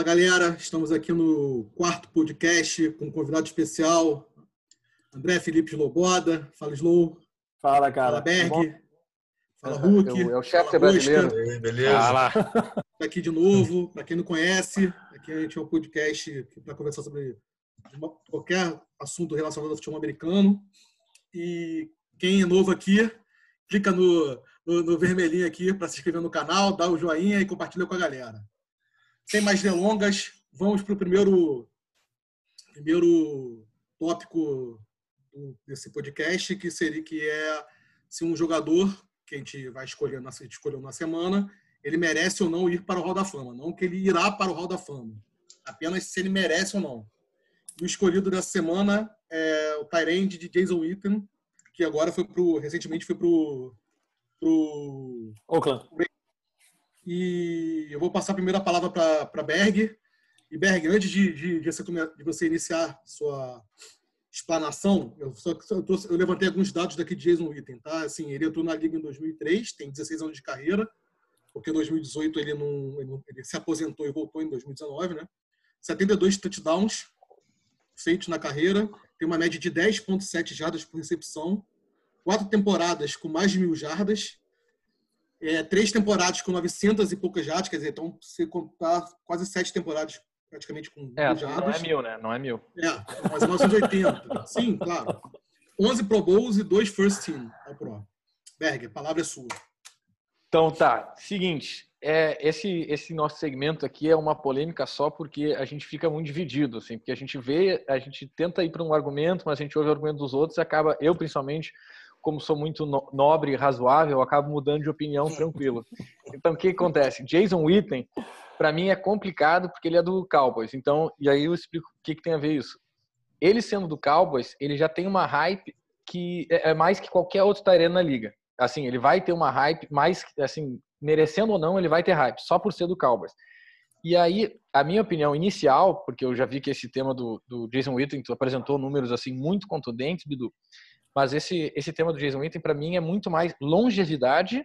Fala galera, estamos aqui no quarto podcast com um convidado especial, André Felipe Loboda. Fala Slow. Fala, cara. Fala Berg. Fala Hulk. É o chefe brasileiro. Beleza? Fala. Tá aqui de novo, para quem não conhece, aqui a gente é um podcast para conversar sobre qualquer assunto relacionado ao futebol americano. E quem é novo aqui, clica no, no, no vermelhinho aqui para se inscrever no canal, dá o joinha e compartilha com a galera. Sem mais delongas, vamos para o primeiro, primeiro tópico desse podcast, que seria que é se um jogador que a gente vai escolher na, escolheu na semana, ele merece ou não ir para o Hall da Fama. Não que ele irá para o Hall da Fama. Apenas se ele merece ou não. E o escolhido dessa semana é o Tyrande de Jason Witten, que agora foi pro. recentemente foi pro. pro. Oakland. E eu vou passar a primeira palavra para Berg. E Berg, antes de, de, de, você, iniciar sua explanação, eu, só, eu, eu, levantei alguns dados daqui de Jason Witten, tá? Assim, ele entrou na liga em 2003, tem 16 anos de carreira, porque em 2018 ele não, ele, ele se aposentou e voltou em 2019, né? 72 touchdowns feitos na carreira, tem uma média de 10,7 jardas por recepção, quatro temporadas com mais de mil jardas, é, três temporadas com 900 e poucas jardas, quer dizer, então você contar quase sete temporadas praticamente com é, jardas. Não é mil, né? Não é mil. É, mas 980. Sim, claro. 11 Pro Bowls e dois First Team ao Pro. Berg, a palavra é sua. Então tá, seguinte, é, esse, esse nosso segmento aqui é uma polêmica só porque a gente fica muito dividido, assim, porque a gente vê, a gente tenta ir para um argumento, mas a gente ouve o argumento dos outros e acaba, eu principalmente, como sou muito nobre e razoável, acabo mudando de opinião tranquilo. Então, o que acontece? Jason Witten, para mim, é complicado porque ele é do Cowboys. Então, e aí eu explico o que, que tem a ver isso. Ele sendo do Cowboys, ele já tem uma hype que é, é mais que qualquer outro Tyrene na liga. Assim, ele vai ter uma hype mais, assim, merecendo ou não, ele vai ter hype, só por ser do Cowboys. E aí, a minha opinião inicial, porque eu já vi que esse tema do, do Jason Witten apresentou números assim muito contundentes, Bidu, mas esse, esse tema do Jason Witten, para mim, é muito mais longevidade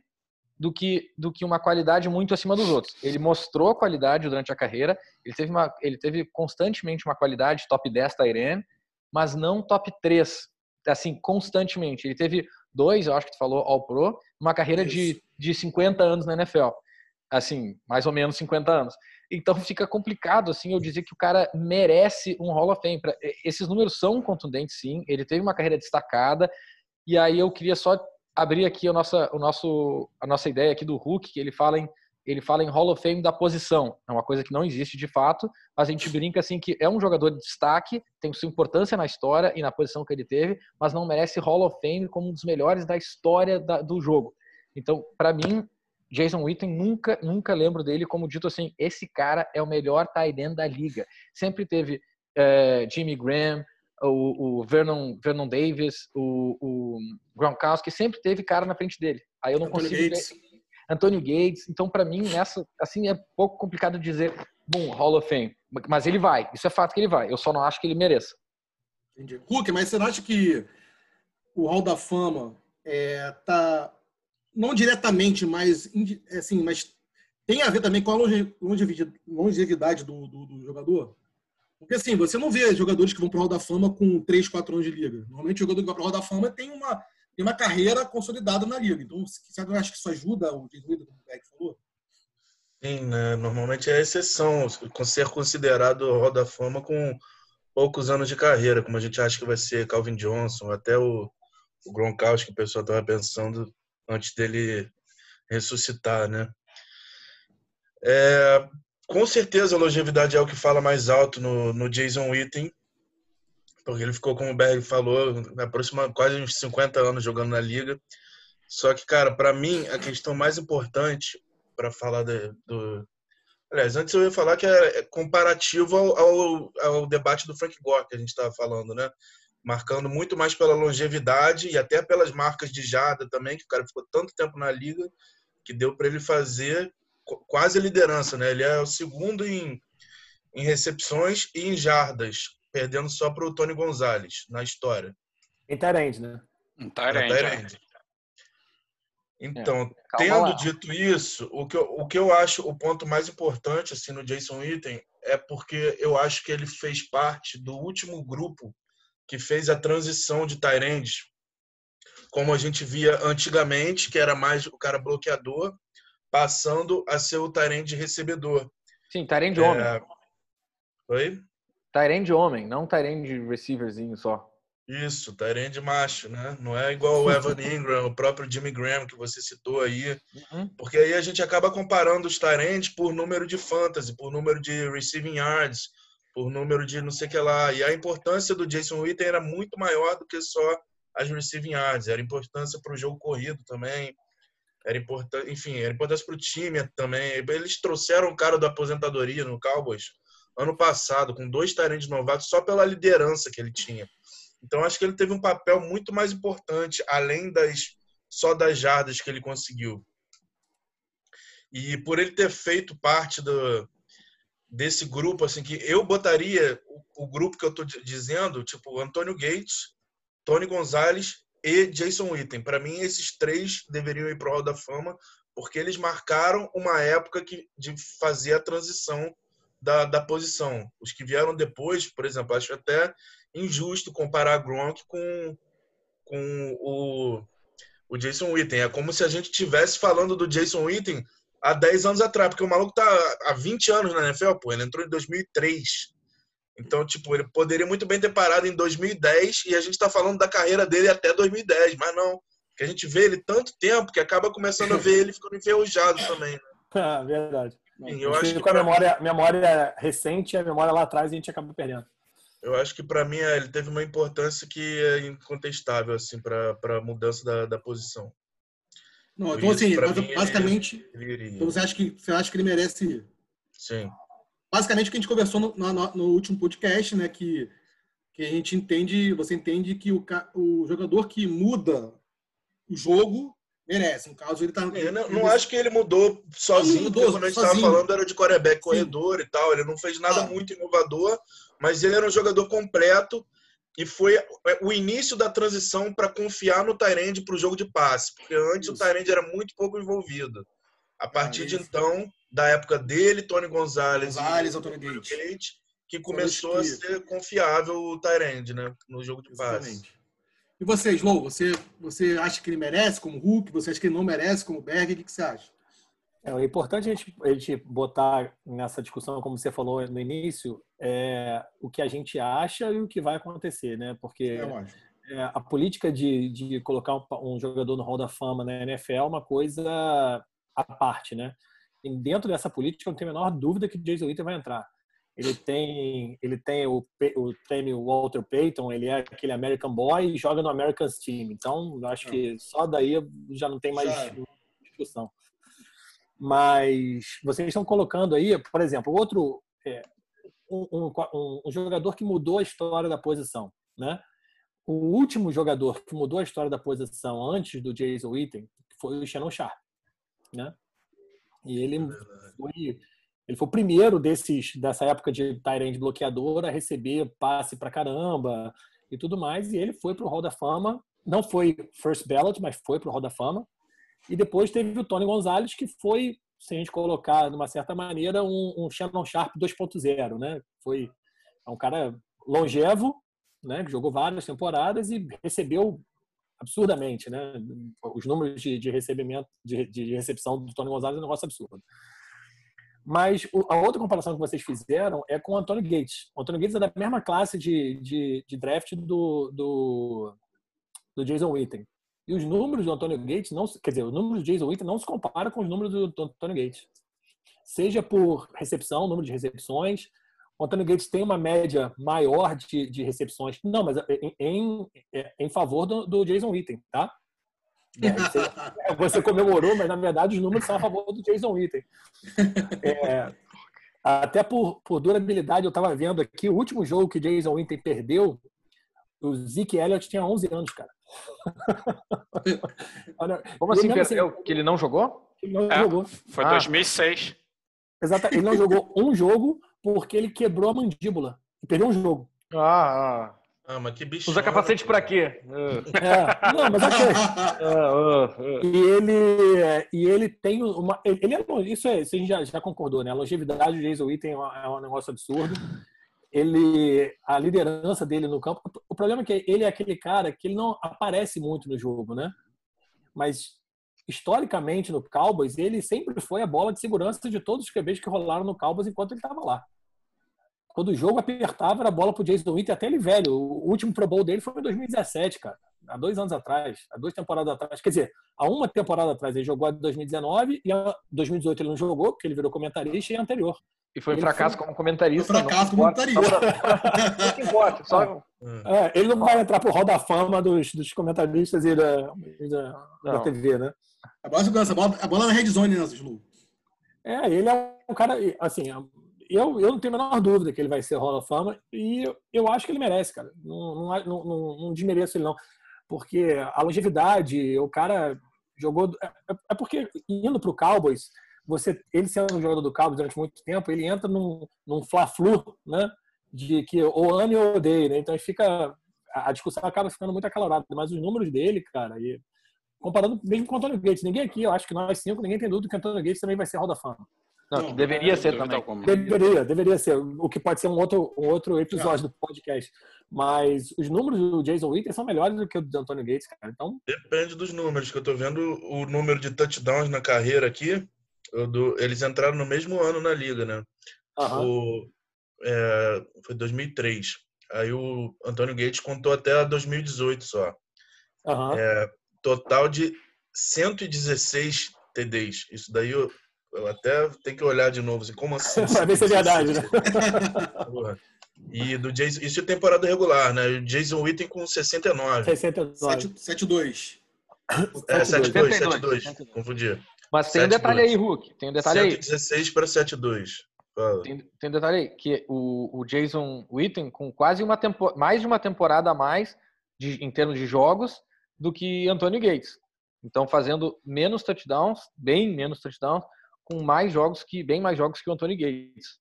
do que, do que uma qualidade muito acima dos outros. Ele mostrou a qualidade durante a carreira, ele teve, uma, ele teve constantemente uma qualidade top 10 Tyrene, mas não top 3, assim, constantemente. Ele teve dois, eu acho que tu falou, All Pro, uma carreira de, de 50 anos na NFL. Assim, mais ou menos 50 anos. Então fica complicado assim eu dizer que o cara merece um Hall of Fame. Esses números são contundentes, sim. Ele teve uma carreira destacada. E aí eu queria só abrir aqui a nossa, o nosso, a nossa ideia aqui do Hulk, que ele fala em ele fala em Hall of Fame da posição. É uma coisa que não existe de fato, mas a gente brinca assim que é um jogador de destaque, tem sua importância na história e na posição que ele teve, mas não merece Hall of Fame como um dos melhores da história da, do jogo. Então, para mim, Jason Witten nunca, nunca lembro dele como dito assim, esse cara é o melhor tight end da liga. Sempre teve é, Jimmy Graham, o, o, Vernon, Vernon Davis, o, o Gronkowski, sempre teve cara na frente dele. Aí eu não consigo Gates. ver. Antônio Gates. Então, para mim, nessa, assim, é pouco complicado dizer, bom, Hall of Fame. Mas ele vai. Isso é fato que ele vai. Eu só não acho que ele mereça. Entendi. Hulk, mas você não acha que o Hall da Fama é, tá não diretamente, mas assim, mas tem a ver também com a longevidade do, do, do jogador? Porque assim, você não vê jogadores que vão para o Hall da Fama com 3, 4 anos de liga. Normalmente o jogador que vai para o Hall da Fama tem uma, tem uma carreira consolidada na liga. Então, você acha que isso ajuda o Jason como o Beck falou? Sim, né? normalmente é exceção ser considerado Hall da Fama com poucos anos de carreira, como a gente acha que vai ser Calvin Johnson, até o, o Gronkowski, que o pessoal estava pensando antes dele ressuscitar, né? É, com certeza a longevidade é o que fala mais alto no, no Jason Witten, porque ele ficou, como o Berg falou, aproxima quase uns 50 anos jogando na liga. Só que, cara, para mim, a questão mais importante para falar de, do. Aliás, antes eu ia falar que é comparativo ao, ao, ao debate do Frank Gore que a gente estava falando, né? Marcando muito mais pela longevidade e até pelas marcas de jarda também, que o cara ficou tanto tempo na liga que deu para ele fazer quase a liderança, né? Ele é o segundo em, em recepções e em jardas, perdendo só para o Tony Gonzalez na história. Em Tyrande, né? Em Tyrande. Então, é, tendo lá. dito isso, o que, eu, o que eu acho o ponto mais importante assim no Jason Witten é porque eu acho que ele fez parte do último grupo que fez a transição de Tyrands, como a gente via antigamente, que era mais o cara bloqueador, passando a ser o Tyrande recebedor. Sim, Tyrande é... homem. Oi? Tyrande homem, não Tyrande receiverzinho só. Isso, Tyrande macho, né? Não é igual o Evan Ingram, o próprio Jimmy Graham que você citou aí. Uhum. Porque aí a gente acaba comparando os Tyrands por número de fantasy, por número de receiving yards, por número de não sei o que lá. E a importância do Jason Witten era muito maior do que só as receiving yards. Era importância para o jogo corrido também. Era importante, enfim, era importância para o time também. Eles trouxeram o cara da aposentadoria no Cowboys ano passado, com dois talentos novatos, só pela liderança que ele tinha. Então, acho que ele teve um papel muito mais importante, além das só das jardas que ele conseguiu. E por ele ter feito parte do, desse grupo, assim, que eu botaria o, o grupo que eu estou dizendo, tipo Antônio Gates, Tony Gonzalez e Jason Witten. Para mim, esses três deveriam ir para o Hall da Fama, porque eles marcaram uma época que, de fazer a transição da, da posição. Os que vieram depois, por exemplo, acho até injusto comparar Gronk com, com o, o Jason Witten. É como se a gente tivesse falando do Jason Witten há 10 anos atrás, porque o maluco tá há 20 anos na NFL, pô, ele entrou em 2003. Então, tipo, ele poderia muito bem ter parado em 2010 e a gente tá falando da carreira dele até 2010, mas não. Porque a gente vê ele tanto tempo que acaba começando a ver ele ficando enferrujado também. Né? Ah, verdade. Sim, eu acho que com a memória, memória recente, a memória lá atrás, a gente acaba perdendo. Eu acho que para mim é, ele teve uma importância que é incontestável assim para a mudança da, da posição. Não, então, assim, basicamente, ele, ele então você acha que você acha que ele merece? Sim. Basicamente, o que a gente conversou no, no, no, último podcast, né, que que a gente entende, você entende que o, o jogador que muda o jogo merece. No caso, ele tá. Eu não, não acho que ele mudou sozinho, mudou, porque quando a gente estava falando era de quarterback corredor e tal. Ele não fez nada ah. muito inovador, mas ele era um jogador completo e foi o início da transição para confiar no Tyrande para o jogo de passe, porque antes isso. o Tyrande era muito pouco envolvido. A partir ah, de então, da época dele, Tony Gonzalez, Gonzalez e Tony Gate, Gate que começou a ser confiável o Tyrande, né, no jogo de Exatamente. passe. E você, Slow, você, você acha que ele merece como Hulk? Você acha que ele não merece como Berg? O que você acha? É, é importante a gente, a gente botar nessa discussão, como você falou no início, é, o que a gente acha e o que vai acontecer, né? Porque é, a política de, de colocar um, um, jogador no Hall da Fama na NFL é uma coisa à parte, né? E dentro dessa política, eu não tenho a menor dúvida que Jason Witten vai entrar. Ele tem, ele tem o, o prêmio Walter Payton, ele é aquele American Boy e joga no Americans Team. Então, eu acho que só daí já não tem mais discussão. Mas vocês estão colocando aí, por exemplo, outro é, um, um, um, jogador que mudou a história da posição, né? O último jogador que mudou a história da posição antes do Jason Witten foi o Shannon Sharp, né? E ele foi ele foi o primeiro desses dessa época de Tyrande bloqueador a receber passe para caramba e tudo mais. E ele foi para o Hall da Fama. Não foi first ballot, mas foi para o Hall da Fama. E depois teve o Tony Gonzalez, que foi, se a gente colocar de uma certa maneira, um, um Shannon Sharp 2.0, né? Foi é um cara longevo, né? Jogou várias temporadas e recebeu absurdamente, né? Os números de, de recebimento, de, de recepção do Tony Gonzalez é um negócio absurdo. Mas a outra comparação que vocês fizeram é com o Antônio Gates. O Antônio Gates é da mesma classe de, de, de draft do, do, do, Jason Witten. E os números do Antônio Gates, não, quer dizer, os números do Jason Witten não se comparam com os números do, Antônio Gates. Seja por recepção, número de recepções. O Antônio Gates tem uma média maior de, de recepções. Não, mas em, em, em favor do, do Jason Witten, tá? Você, você, comemorou, mas na verdade os números são a favor do Jason Witten. É, até por, por durabilidade, eu estava vendo aqui, o último jogo que Jason Witten perdeu, o Zeke Elliott tinha 11 anos, cara. Como assim, perdeu? Assim, que ele não jogou? Ele não é, jogou. Foi ah. 2006. Exato, ele não jogou um jogo porque ele quebrou a mandíbula. Perdeu um jogo. Ah, ah. Ah, mas que bicho. Usa capacete pra quê? É, não, mas ok. e ele, e ele tem uma. Ele é, isso, é, isso a gente já, já concordou, né? A longevidade do Jason Witten é, é um negócio absurdo. Ele, a liderança dele no campo. O problema é que ele é aquele cara que ele não aparece muito no jogo, né? Mas historicamente no Cowboys, ele sempre foi a bola de segurança de todos os QBs que rolaram no Cowboys enquanto ele estava lá. Quando o jogo apertava, era a bola pro Jason Witten, até ele velho. O último Pro Bowl dele foi em 2017, cara. Há dois anos atrás, há duas temporadas atrás. Quer dizer, há uma temporada atrás ele jogou em 2019 e em 2018 ele não jogou, porque ele virou comentarista e anterior. E foi um fracasso foi... como comentarista. Foi um fracasso como comentarista. Só... é, ele não vai entrar pro Hall da Fama dos, dos comentaristas e da, da, da TV, né? A bola, a bola, a bola na red zone, né, Slu? É, ele é um cara, assim, eu, eu não tenho a menor dúvida que ele vai ser Hall of Fama e eu, eu acho que ele merece, cara. Não, não, não, não, desmereço ele, não. Porque a longevidade, o cara jogou. É, é porque indo para o Cowboys, você, ele sendo um jogador do Cowboys durante muito tempo, ele entra num, num fla-flu, né? De que ou ame ou odeia, né? Então fica. A discussão acaba ficando muito acalorada. Mas os números dele, cara, e comparando mesmo com o Antônio Gates, ninguém aqui, eu acho que nós cinco, ninguém tem dúvida que o Antônio Gates também vai ser Hall da Fama. Não, não deveria é, ser também. Deveria, deveria ser. O que pode ser um outro, um outro episódio do podcast. Mas os números do Jason Witten são melhores do que o do Antônio Gates, cara. Então... Depende dos números, que eu tô vendo o número de touchdowns na carreira aqui. Do, eles entraram no mesmo ano na liga, né? O, é, foi 2003. Aí o Antônio Gates contou até 2018 só. É, total de 116 TDs. Isso daí eu, até tenho que olhar de novo, assim, como assim? Pra ver se é verdade, né? E do Jason, isso é temporada regular, né? O Jason Witten com 69. 69. 7-2. É, 7-2, 7-2. Confundi. Mas tem um detalhe aí, Hulk. Tem um detalhe 116 para 7-2. Tem, tem um detalhe aí, que o, o Jason Witten com quase uma tempo, mais de uma temporada a mais de, em termos de jogos do que Antônio Gates. Então, fazendo menos touchdowns, bem menos touchdowns, com mais jogos que bem mais jogos que o Antônio Gates.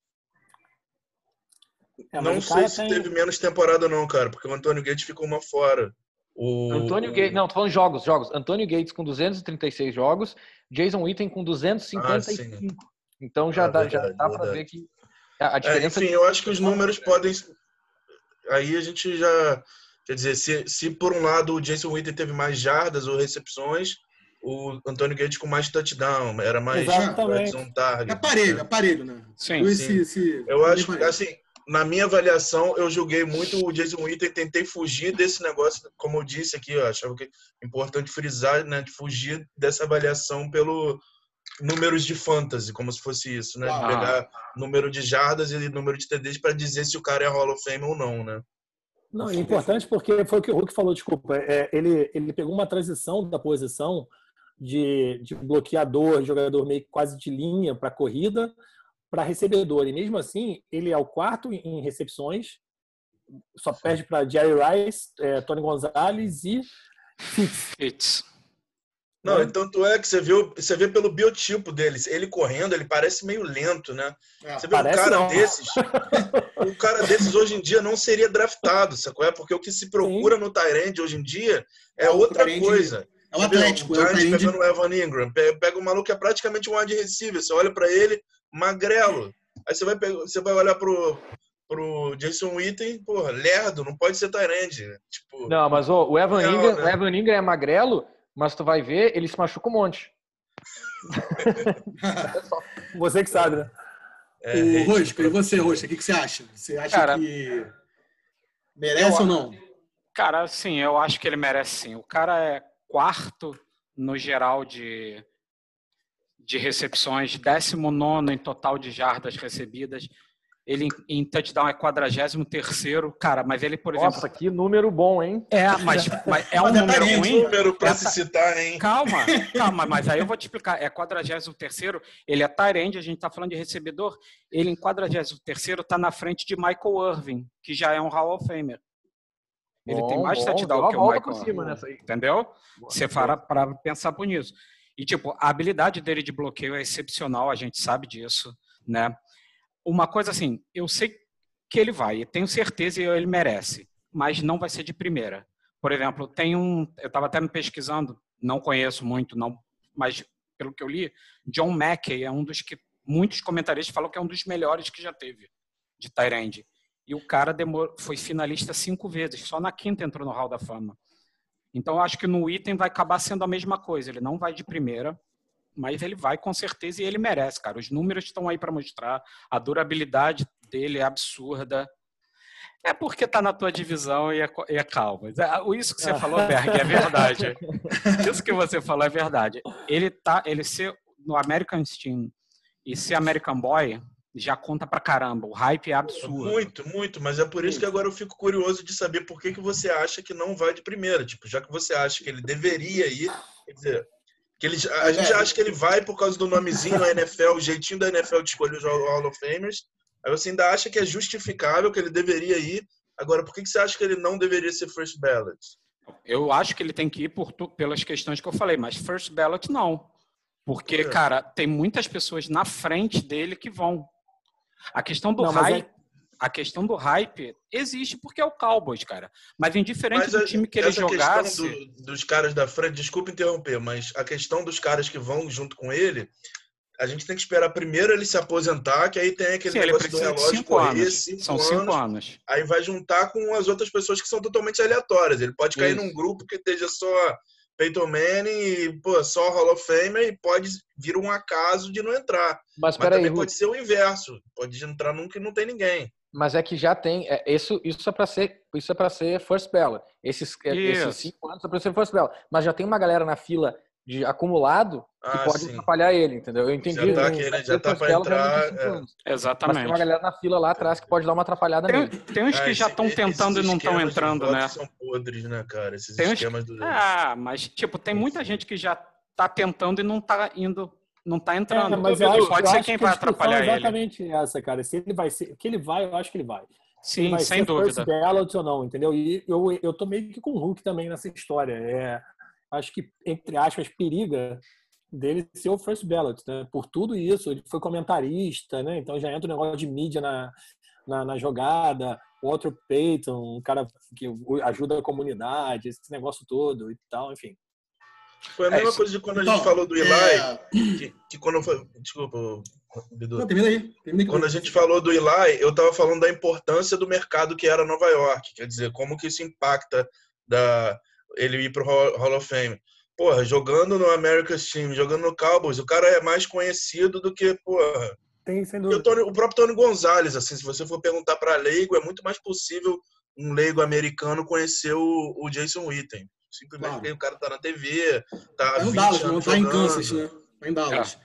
É, não sei se tem... teve menos temporada não, cara, porque o Antônio Gates ficou uma fora. O... Antônio Gates, não, tô falando jogos, jogos. Antônio Gates com 236 jogos, Jason Witten com 255. Ah, então já ah, dá, verdade, já dá para ver que a, diferença. É, enfim, eu acho que os números podem. Aí a gente já. Quer dizer, se, se por um lado o Jason Witten teve mais jardas ou recepções, o Antônio Gates com mais touchdown, era mais um target. É aparelho, aparelho, né? Sim, sim. Esse, esse... Eu acho que, assim, na minha avaliação, eu julguei muito o Jason Witten, tentei fugir desse negócio, como eu disse aqui, eu achava que é importante frisar, né, de fugir dessa avaliação pelo números de fantasy, como se fosse isso, né? Ah. Pegar número de jardas e número de TDs para dizer se o cara é Hall of Fame ou não, né? Não, é importante porque foi o que o Hulk falou, desculpa. É, ele, ele pegou uma transição da posição de, de bloqueador, jogador meio quase de linha para corrida, para recebedor. E mesmo assim, ele é o quarto em recepções, só perde para Jerry Rice, é, Tony Gonzalez e Fitz. Fitz. Não, né? tanto é que você vê, você vê pelo biotipo deles. Ele correndo, ele parece meio lento, né? É, você vê um cara não. desses. um cara desses hoje em dia não seria draftado, sacou? É porque o que se procura Sim. no Tyrande hoje em dia é, é outra coisa. É o Atlético. O Giants é pegando o Evan Ingram. Pega, um maluco que é praticamente um wide receiver. Você olha para ele, magrelo. Aí você vai, pegar, você vai olhar pro, pro Jason Witten, porra, lerdo, não pode ser Tyrande. Tipo, não, mas oh, o, Evan Ingram, né? o Evan Ingram é magrelo, mas tu vai ver, ele se machuca um monte. você que sabe, né? É, o Rosco, e você, Rosco, o que, que você acha? Você acha cara, que merece eu, ou não? Cara, sim, eu acho que ele merece sim. O cara é quarto no geral de, de recepções, 19 em total de jardas recebidas. Ele em touchdown é 43 terceiro, cara, mas ele, por exemplo. Nossa, que número bom, hein? É, mas, mas é um mas é número é ruim. número para se citar, hein? Calma, calma, mas aí eu vou te explicar. É 43 terceiro, ele é Tyrande, a gente tá falando de recebedor. Ele em 43 terceiro tá na frente de Michael Irving, que já é um Hall of Famer. Ele bom, tem mais bom, touchdown que o Michael. Cima nessa aí. Entendeu? Você para para pensar por nisso. E tipo, a habilidade dele de bloqueio é excepcional, a gente sabe disso, né? Uma coisa assim, eu sei que ele vai, e tenho certeza que ele merece, mas não vai ser de primeira. Por exemplo, tem um, eu estava até me pesquisando, não conheço muito, não, mas pelo que eu li, John Mackey é um dos que muitos comentaristas falam que é um dos melhores que já teve de Tyrande. E o cara demorou, foi finalista cinco vezes, só na quinta entrou no Hall da Fama. Então, acho que no item vai acabar sendo a mesma coisa. Ele não vai de primeira, mas ele vai com certeza e ele merece, cara. Os números estão aí para mostrar. A durabilidade dele é absurda. É porque tá na tua divisão e é, e é calma. É, isso que você falou, Berg, é verdade. Isso que você falou é verdade. Ele tá, ele ser no American Steam e ser American Boy já conta pra caramba. O hype é absurdo. Muito, muito. Mas é por isso que agora eu fico curioso de saber por que, que você acha que não vai de primeira. Tipo, já que você acha que ele deveria ir, quer dizer, que ele, a gente é. acha que ele vai por causa do nomezinho da NFL, o jeitinho da NFL de escolher os Hall of Famers. Aí você ainda acha que é justificável, que ele deveria ir. Agora, por que, que você acha que ele não deveria ser first ballot? Eu acho que ele tem que ir por, pelas questões que eu falei, mas first ballot não. Porque, é. cara, tem muitas pessoas na frente dele que vão. A questão do não, hype, é... a questão do hype existe porque é o Cowboys, cara. Mas indiferente mas do time que ele jogasse, do, dos caras da frente, desculpa interromper, mas a questão dos caras que vão junto com ele, a gente tem que esperar primeiro ele se aposentar, que aí tem aquele Sim, negócio do relógio correr, anos. cinco são anos, cinco anos. Aí vai juntar com as outras pessoas que são totalmente aleatórias. Ele pode cair Isso. num grupo que esteja só Peyton Manning e, pô, só Hall of Famer e pode vir um acaso de não entrar. Mas, Mas também aí, pode ser o inverso. Pode entrar num que não tem ninguém. Mas é que já tem. É, isso, isso é para ser, isso é para ser first ballot. Esses, é, esses cinco anos é para ser first ballot. Mas já tem uma galera na fila de acumulado que ah, pode sim. atrapalhar ele, entendeu? Eu entendi. Já tá, que ele já tá para entrar. É. Exatamente. Mas tem uma galera na fila lá atrás que pode dar uma atrapalhada tem, nele. Tem uns que é, já estão tentando e não estão entrando, né? São podres, né, cara? Esses tem esquemas uns... do. Ah, mas tipo, tem muita gente que já tá tentando e não tá indo não tá entrando. É, mas eu acho, pode eu ser quem vai atrapalhar é exatamente ele. essa, cara. Se ele vai ser, que ele vai, eu acho que ele vai. Sim, vai sem dúvida. Ballot ou não, entendeu? E eu, eu tô meio que com o Hulk também nessa história. É, acho que, entre aspas, periga dele ser o first ballot, né? Por tudo isso, ele foi comentarista, né? Então já entra o um negócio de mídia na, na, na jogada, o outro Peyton, um cara que ajuda a comunidade, esse negócio todo e tal, enfim. Foi a mesma é, coisa de quando a gente então, falou do Eli, é... que, que, quando foi, desculpa, Bidu. Não, termina aí. Termina quando a gente falou do Eli, eu estava falando da importância do mercado que era Nova York, quer dizer, como que isso impacta da ele ir pro Hall of Fame. Porra, jogando no America's Team, jogando no Cowboys, o cara é mais conhecido do que, porra. Tem, sem dúvida. O, Tony, o próprio Tony Gonzalez, assim, se você for perguntar para leigo, é muito mais possível um leigo americano conhecer o, o Jason Witten. Simplesmente claro. porque o cara tá na TV, tá. É em Dallas, não tá em Kansas, né? Tá em Dallas.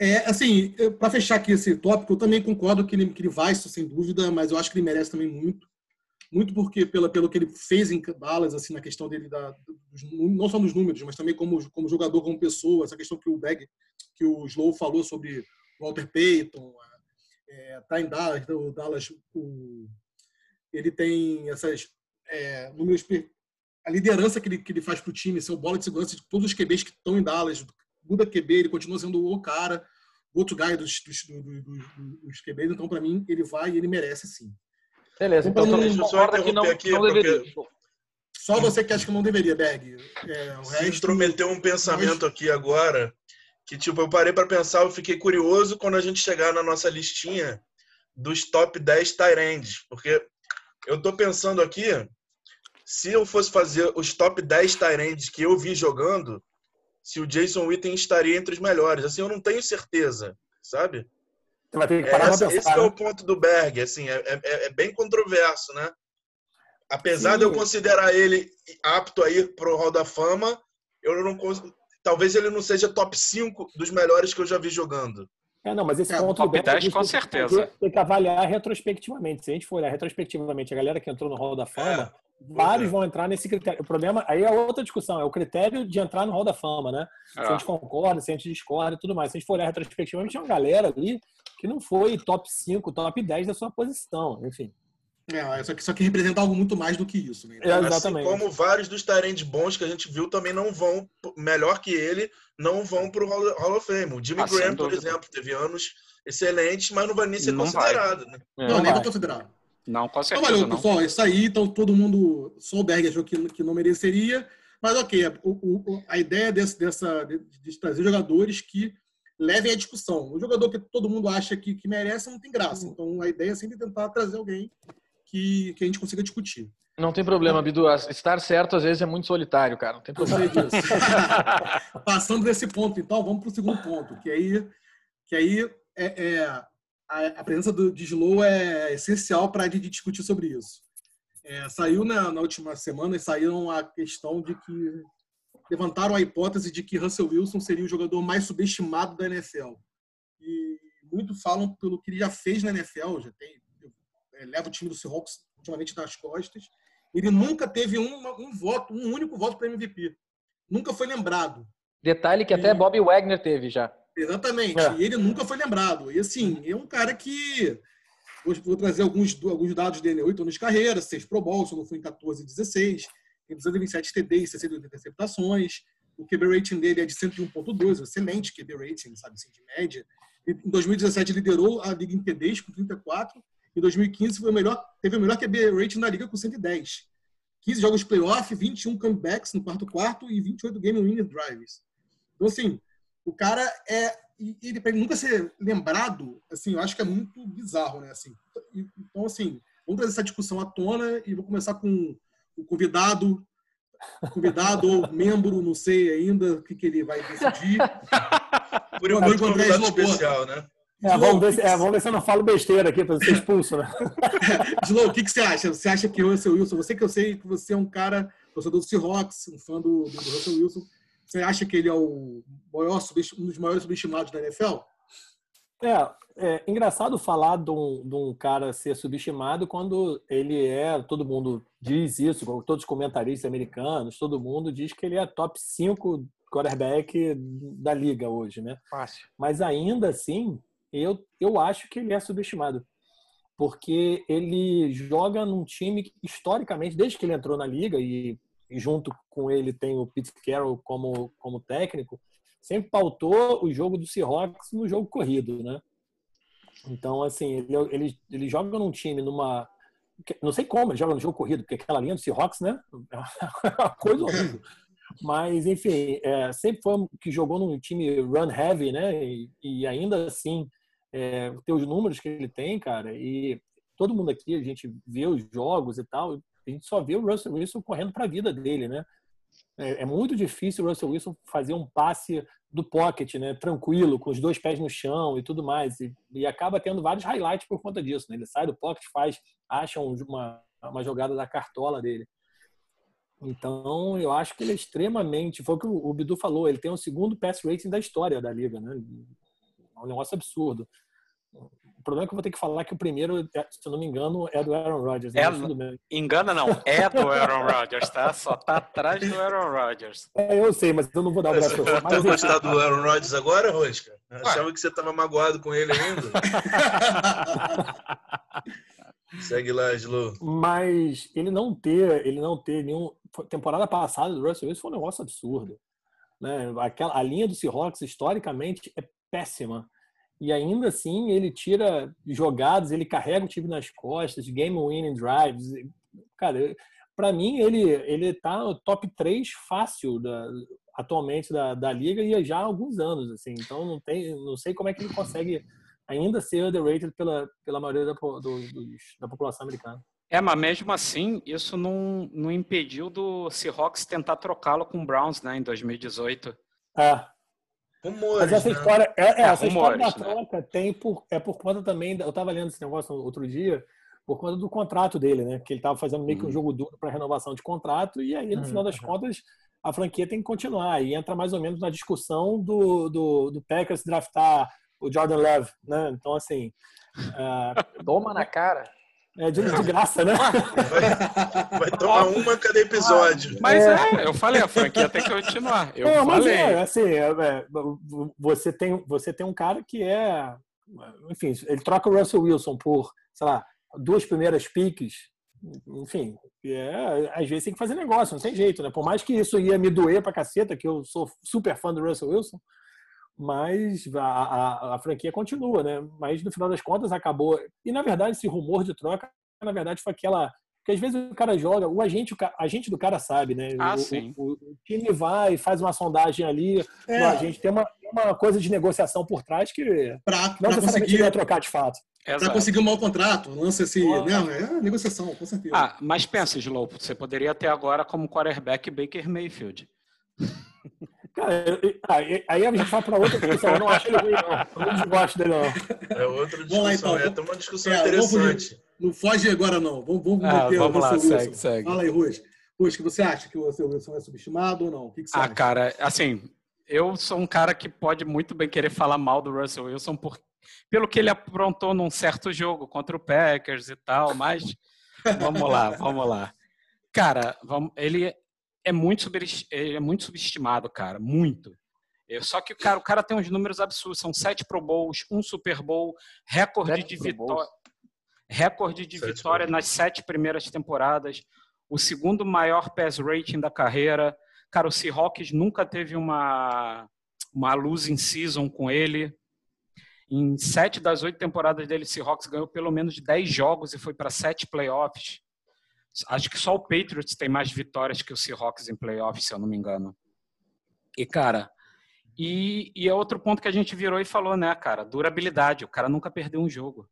É. é assim, para fechar aqui esse tópico, eu também concordo que ele, que ele vai, sem dúvida, mas eu acho que ele merece também muito muito porque pela, pelo que ele fez em Dallas, assim, na questão dele da, dos, não só nos números, mas também como, como jogador, como pessoa, essa questão que o Bag, que o Slow falou sobre Walter Payton, é, tá em Dallas, o Dallas, o, ele tem essas é, números, a liderança que ele, que ele faz para o time, ser o bola de segurança de todos os QBs que estão em Dallas, muda QB, ele continua sendo o cara, o outro guy dos, dos, dos, dos QBs, então para mim ele vai e ele merece sim. Beleza, então, então deixa eu só que não, aqui, não deveria. Só você que acha que não deveria, Berg. É, o resto... intrometeu um pensamento aqui agora que, tipo, eu parei para pensar, eu fiquei curioso quando a gente chegar na nossa listinha dos top 10 Tyrands, porque eu tô pensando aqui, se eu fosse fazer os top 10 Tyrands que eu vi jogando, se o Jason Witten estaria entre os melhores. Assim, eu não tenho certeza, sabe? Você vai ter que parar Essa, Esse é o ponto do Berg, assim, é, é, é bem controverso, né? Apesar Sim. de eu considerar ele apto a ir pro Hall da Fama, eu não talvez ele não seja top 5 dos melhores que eu já vi jogando. É, não, mas esse é, ponto top do 10 com certeza. Tem que avaliar retrospectivamente. Se a gente for olhar retrospectivamente a galera que entrou no Hall da Fama, é. Vários é. vão entrar nesse critério. O problema aí é outra discussão, é o critério de entrar no Hall da Fama, né? É. Se a gente concorda, se a gente discorda e tudo mais. Se a gente for olhar retrospectivamente, tinha uma galera ali que não foi top 5, top 10 da sua posição, enfim. É, só que, só que representa algo muito mais do que isso, né? Então, é, exatamente. Assim como vários dos Tyrants bons que a gente viu também não vão, melhor que ele, não vão para o Hall of Fame. O Jimmy ah, Graham, por exemplo, teve anos excelentes, mas não vai nem ser não considerado. Né? É, não, nem vai considerado. Não, com certeza. Então, valeu, não. pessoal. É isso aí. Então, todo mundo. Só o Berg achou que, que não mereceria. Mas, ok, o, o, a ideia desse, dessa, de, de, trazer jogadores que levem a discussão. O jogador que todo mundo acha que, que merece não tem graça. Então, a ideia é sempre tentar trazer alguém que, que a gente consiga discutir. Não tem problema, Bidu. Estar certo às vezes é muito solitário, cara. Não tem problema. disso. Passando desse ponto, então, vamos para o segundo ponto, que aí, que aí é, é a, a, presença do, de Slow é essencial para a gente discutir sobre isso. É, saiu na, na, última semana saíram a questão de que levantaram a hipótese de que Russell Wilson seria o jogador mais subestimado da NFL. E muito falam pelo que ele já fez na NFL, já tem é, leva o time do Seahawks ultimamente nas costas. Ele nunca teve um, um voto, um único voto para MVP. Nunca foi lembrado. Detalhe que e... até Bob Wagner teve já. Exatamente. É. E ele nunca foi lembrado. E assim, é um cara que. Vou, trazer alguns, alguns dados dele: oito anos de carreira, seis Pro Bowl, só não foi em 14 e 16. Tem 227 TDs, 68 interceptações. O QB rating dele é de 101.2, excelente QB rating, sabe, assim, de média. Em 2017 liderou a liga em TDs com 34 em 2015 foi o melhor, teve o melhor QB rating na liga com 110. 15 jogos de playoff, 21 comebacks no quarto quarto e 28 game winning drives. Então, assim, o cara é. Ele, para ele nunca ser lembrado, assim, eu acho que é muito bizarro, né? Assim, então, assim, vamos trazer essa discussão à tona e vou começar com o convidado, convidado ou membro, não sei ainda o que, que ele vai decidir. Por enquanto, convidado especial, né? É, vamos, ver se, é, vamos ver se eu não falo besteira aqui para ser expulso, né? Slow, o que, que você acha? Você acha que o Russell Wilson, você que eu sei que você é um cara, torcedor do Seahawks, um fã do, do Russell Wilson, você acha que ele é o maior, um dos maiores subestimados da NFL? É, é engraçado falar de um, de um cara ser subestimado quando ele é, todo mundo diz isso, todos os comentaristas americanos, todo mundo diz que ele é top 5 quarterback da liga hoje, né? Fácil. Mas ainda assim, eu, eu acho que ele é subestimado. Porque ele joga num time que, historicamente, desde que ele entrou na liga, e, e junto com ele tem o Pete Carroll como, como técnico, sempre pautou o jogo do Seahawks no jogo corrido, né? Então, assim, ele, ele, ele joga num time numa. Não sei como ele joga no jogo corrido, porque aquela linha do Seahawks, né? É uma coisa horrível. Mas, enfim, é, sempre foi que jogou num time run heavy, né? E, e ainda assim é, ter os números que ele tem, cara, e todo mundo aqui, a gente vê os jogos e tal, a gente só vê o Russell Wilson correndo para a vida dele, né? É, é, muito difícil o Russell Wilson fazer um passe do pocket, né? Tranquilo, com os dois pés no chão e tudo mais. E, e acaba tendo vários highlights por conta disso, né? Ele sai do pocket, faz, acha uma, uma jogada da cartola dele. Então, eu acho que ele é extremamente. Foi o que o Bidu falou, ele tem o segundo pass rating da história da liga, né? É um negócio absurdo. O problema é que eu vou ter que falar que o primeiro, é, se eu não me engano, é do Aaron Rodgers. Né? É, engana não, é do Aaron Rodgers, tá? Só tá atrás do Aaron Rodgers. É, eu sei, mas eu não vou dar o braço. Você voltou a gostar do Aaron Rodgers agora, Rosca? Achava que você tava magoado com ele ainda. Segue lá, Slu. Mas ele não ter, ele não ter nenhum. Temporada passada do Russell Wilson foi um negócio absurdo. Né? Aquela, a linha do Seahawks, historicamente, é péssima e ainda assim ele tira jogadas, ele carrega o time nas costas, game winning drives. Cara, para mim ele ele tá no top 3 fácil da, atualmente da, da liga e já há alguns anos assim. Então não tem, não sei como é que ele consegue ainda ser underrated pela pela maioria da, do, da população americana. É, mas mesmo assim, isso não, não impediu do Seahawks tentar trocá-lo com o Browns, né, em 2018. É, Rumores, Mas essa né? história, é, é, essa Rumores, história da né? troca tem por, é por conta também. Eu estava lendo esse negócio outro dia, por conta do contrato dele, né? Que ele estava fazendo meio que um uhum. jogo duro para renovação de contrato, e aí, no final das contas, a franquia tem que continuar. E entra mais ou menos na discussão do, do, do Packers draftar o Jordan Love, né? Então, assim. Uh, Toma na cara. É de, de graça, né? Vai, vai, tomar uma cada episódio. Mas é, é eu falei, a franquia tem que continuar. Eu Não, falei. Mas é, assim, é, é, você, tem, você tem um cara que é. Enfim, ele troca o Russell Wilson por, sei lá, duas primeiras piques. Enfim, é, às vezes tem que fazer negócio, não tem jeito, né? Por mais que isso ia me doer pra caceta, que eu sou super fã do Russell Wilson, mas a, a, a, franquia continua, né? Mas no final das contas acabou. E na verdade, esse rumor de troca na verdade, foi aquela porque às vezes o cara joga, o agente, o agente do cara sabe, né? Ah, o, sim. O, o, time vai, faz uma sondagem ali, é. a gente tem uma, uma coisa de negociação por trás que pra, não pra conseguir vai trocar de fato. Para conseguir um mau contrato, lança esse. Oh. Não, é negociação, com certeza. Ah, mas pensa, Slow, você poderia ter agora como quarterback Baker Mayfield. Cara, aí a gente vai para outra discussão. Eu não acho ele ruim, não. Eu não gosto dele, não. É outra discussão. Lá, então. É uma discussão é, interessante. Não foge agora, não. Vamos, vamos ah, meter vamos lá, segue, segue. Fala aí, Ruas. Ruas, que você acha que o Russell Wilson é subestimado ou não? O que, que você ah, acha? cara, assim, eu sou um cara que pode muito bem querer falar mal do Russell Wilson por, pelo que ele aprontou num certo jogo contra o Packers e tal, mas vamos lá, vamos lá. Cara, vamos, ele é muito, ele é muito subestimado, cara, muito. Só que cara, o cara tem uns números absurdos, são sete Pro Bowls, um Super Bowl, recorde sete de vitória recorde de sete vitória nas sete primeiras temporadas, o segundo maior pass rating da carreira. Cara, o Seahawks nunca teve uma, uma losing season com ele. Em sete das oito temporadas dele, o Seahawks ganhou pelo menos dez jogos e foi para sete playoffs. Acho que só o Patriots tem mais vitórias que o Seahawks em playoffs, se eu não me engano. E, cara, e, e é outro ponto que a gente virou e falou, né, cara? Durabilidade. O cara nunca perdeu um jogo.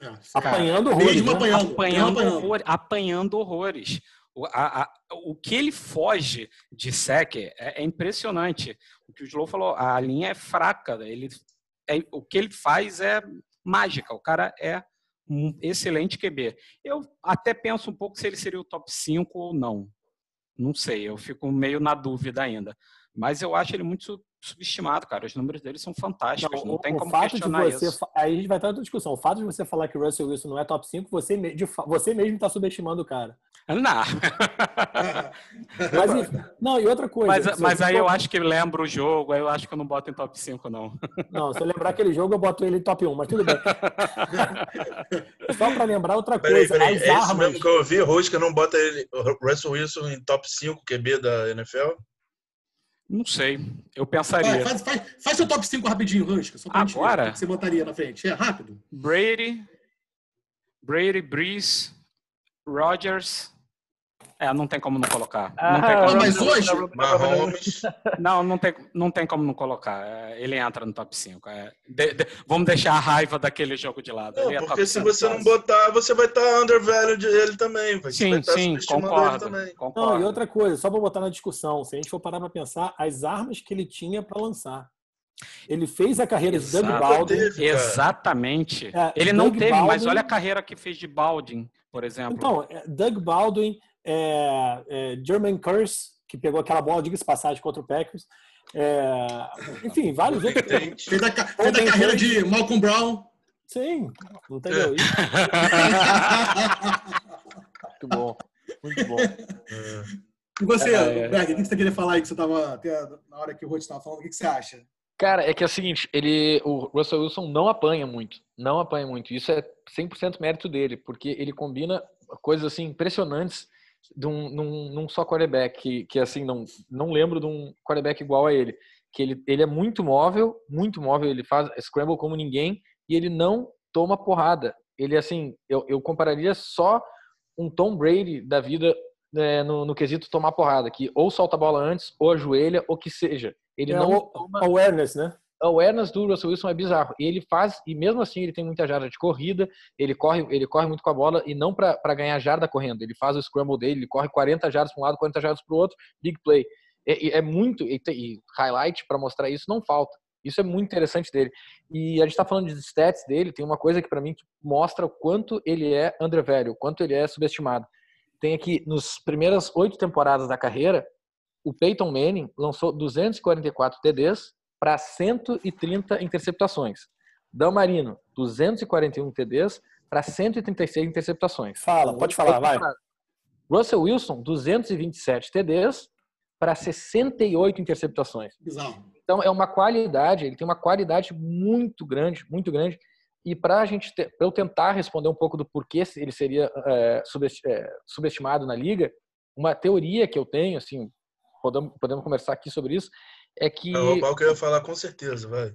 É, apanhando horrores. Mesmo né? apanhando, apanhando, horror, apanhando horrores. O, a, a, o que ele foge de sec é, é, impressionante. O que o Slow falou, a linha é fraca. Ele, é, o que ele faz é mágica. O cara é um excelente QB. Eu até penso um pouco se ele seria o top 5 ou não. Não sei, eu fico meio na dúvida ainda. Mas eu acho ele muito subestimado, cara. Os números dele são fantásticos, não, não tem como questionar você, isso. Aí a gente vai estar outra discussão. O fato de você falar que o Russell Wilson não é top 5, você, de, você mesmo está subestimando o cara. Não. mas, não, e outra coisa. Mas, mas aí eu acho que lembro o jogo, aí eu acho que eu não boto em top 5, não. Não, se eu lembrar aquele jogo, eu boto ele em top 1, mas tudo bem. Só para lembrar outra coisa. Peraí, peraí. é armas... isso mesmo que eu ouvi? Rosca não bota ele, Russell Wilson em top 5 QB da NFL? Não sei. Eu pensaria. faz, faz, faz, seu top 5 rapidinho, Ranska. Agora? que você botaria na frente? É rápido. Brady, Brady, Breeze, Rodgers, é, não tem como não colocar. Ah, não tem como... mas hoje. Mahomes. Não, não tem, não tem como não colocar. É, ele entra no top 5. É, de, de, vamos deixar a raiva daquele jogo de lado. Não, é porque se você não botar, você vai estar tá undervalued ele também. Vai, sim, tá sim, concordo, também. concordo. Não, e outra coisa, só para botar na discussão, se a gente for parar para pensar, as armas que ele tinha para lançar. Ele fez a carreira Exato. de Doug Baldwin. Teve, Exatamente. É, ele Doug não teve, Baldwin... mas olha a carreira que fez de Baldwin, por exemplo. Então, é, Doug Baldwin, é, é, German Curse, que pegou aquela bola, diga-se passagem, contra o Packers. É, enfim, vários outros. Fez a, fez a carreira de Malcolm Brown. Sim, entendeu? Isso. muito bom, muito bom. E você, é, é. Berg, o que você queria falar aí que você estava na hora que o Rod estava falando? O que você acha? Cara, é que é o seguinte, ele, o Russell Wilson não apanha muito, não apanha muito. Isso é 100% mérito dele, porque ele combina coisas assim impressionantes de um, num, num só quarterback, que, que assim, não, não lembro de um quarterback igual a ele. Que ele, ele é muito móvel, muito móvel, ele faz scramble como ninguém e ele não toma porrada. Ele, assim, eu, eu compararia só um Tom Brady da vida é, no, no quesito tomar porrada, que ou solta a bola antes, ou ajoelha, ou que seja. Ele é não toma... awareness, né? A awareness do Russell Wilson é bizarro. E ele faz, e mesmo assim ele tem muita jarda de corrida, ele corre, ele corre muito com a bola e não para ganhar jarda correndo. Ele faz o scramble dele, ele corre 40 jardas para um lado, 40 jardas para o outro, big play. É, é muito, e, e highlight para mostrar isso não falta. Isso é muito interessante dele. E a gente está falando de stats dele, tem uma coisa que para mim mostra o quanto ele é undervalue, o quanto ele é subestimado. Tem aqui, nos primeiras oito temporadas da carreira, o Peyton Manning lançou 244 TDs, para 130 interceptações. Dan Marino, 241 TDs para 136 interceptações. Fala, pode falar, vai. Russell Wilson, 227 TDs para 68 interceptações. Bizarro. Então é uma qualidade, ele tem uma qualidade muito grande, muito grande. E para a gente, para eu tentar responder um pouco do porquê ele seria é, subestimado na liga, uma teoria que eu tenho, assim, podemos, podemos conversar aqui sobre isso, é que. É o que eu ia falar com certeza, vai.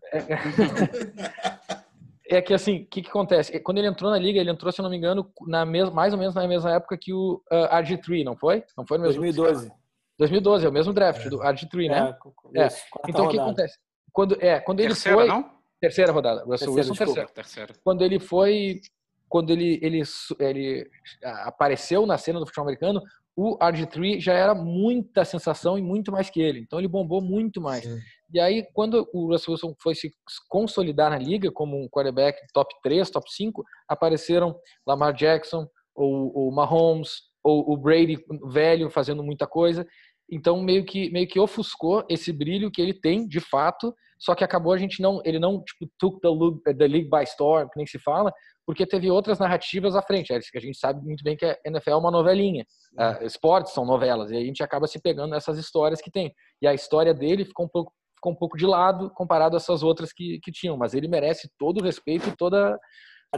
é que assim, o que, que, acontece? Quando ele entrou na liga, ele entrou, se eu não me engano, na mes mais ou menos na mesma época que o uh, RG3, não foi? Não foi no mesmo 2012. 2012, é o mesmo draft é. do RG3, né? É, é. Então o que acontece? Quando, é, quando terceira, ele foi. Não? Terceira rodada. Russell Wilson, terceira. terceira. Quando ele foi. Quando ele, ele, ele apareceu na cena do futebol americano, o RG3 já era muita sensação e muito mais que ele. Então ele bombou muito mais. Sim. E aí, quando o Russell Wilson foi se consolidar na liga como um quarterback top 3, top 5, apareceram Lamar Jackson, ou o Mahomes, ou o Brady velho fazendo muita coisa. Então meio que meio que ofuscou esse brilho que ele tem de fato, só que acabou a gente não ele não tipo took the, the league by storm, que nem se fala, porque teve outras narrativas à frente. É a gente sabe muito bem que a NFL é uma novelinha. Uh, esportes são novelas, e a gente acaba se pegando nessas histórias que tem. E a história dele ficou um pouco ficou um pouco de lado comparado a essas outras que, que tinham, mas ele merece todo o respeito e toda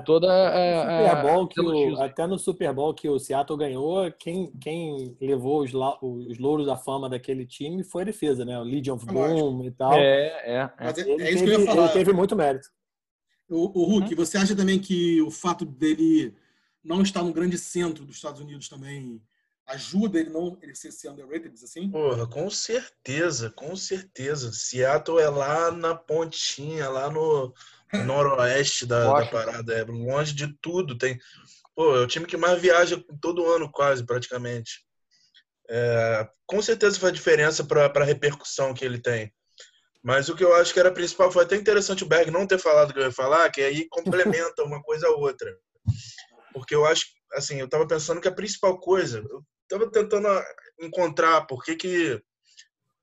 toda a, Super Bowl que o, até no Super Bowl que o Seattle ganhou, quem, quem levou os, os louros da fama daquele time foi a defesa, né? O Legion of Boom e tal. É, é. é. Mas é, é isso teve, que eu ia falar. Ele teve muito mérito. O, o Hulk, uhum. você acha também que o fato dele não estar no grande centro dos Estados Unidos também ajuda ele não ele ser, ser underrated, assim? Porra, com certeza, com certeza. Seattle é lá na pontinha, lá no noroeste da, da, parada, é longe de tudo. Tem, pô, é o time que mais viaja todo ano, quase, praticamente. É, com certeza faz diferença para a repercussão que ele tem. Mas o que eu acho que era principal foi até interessante o Berg não ter falado o que eu ia falar, que aí complementa uma coisa a outra. Porque eu acho, assim, eu estava pensando que a principal coisa, eu estava tentando encontrar por que, que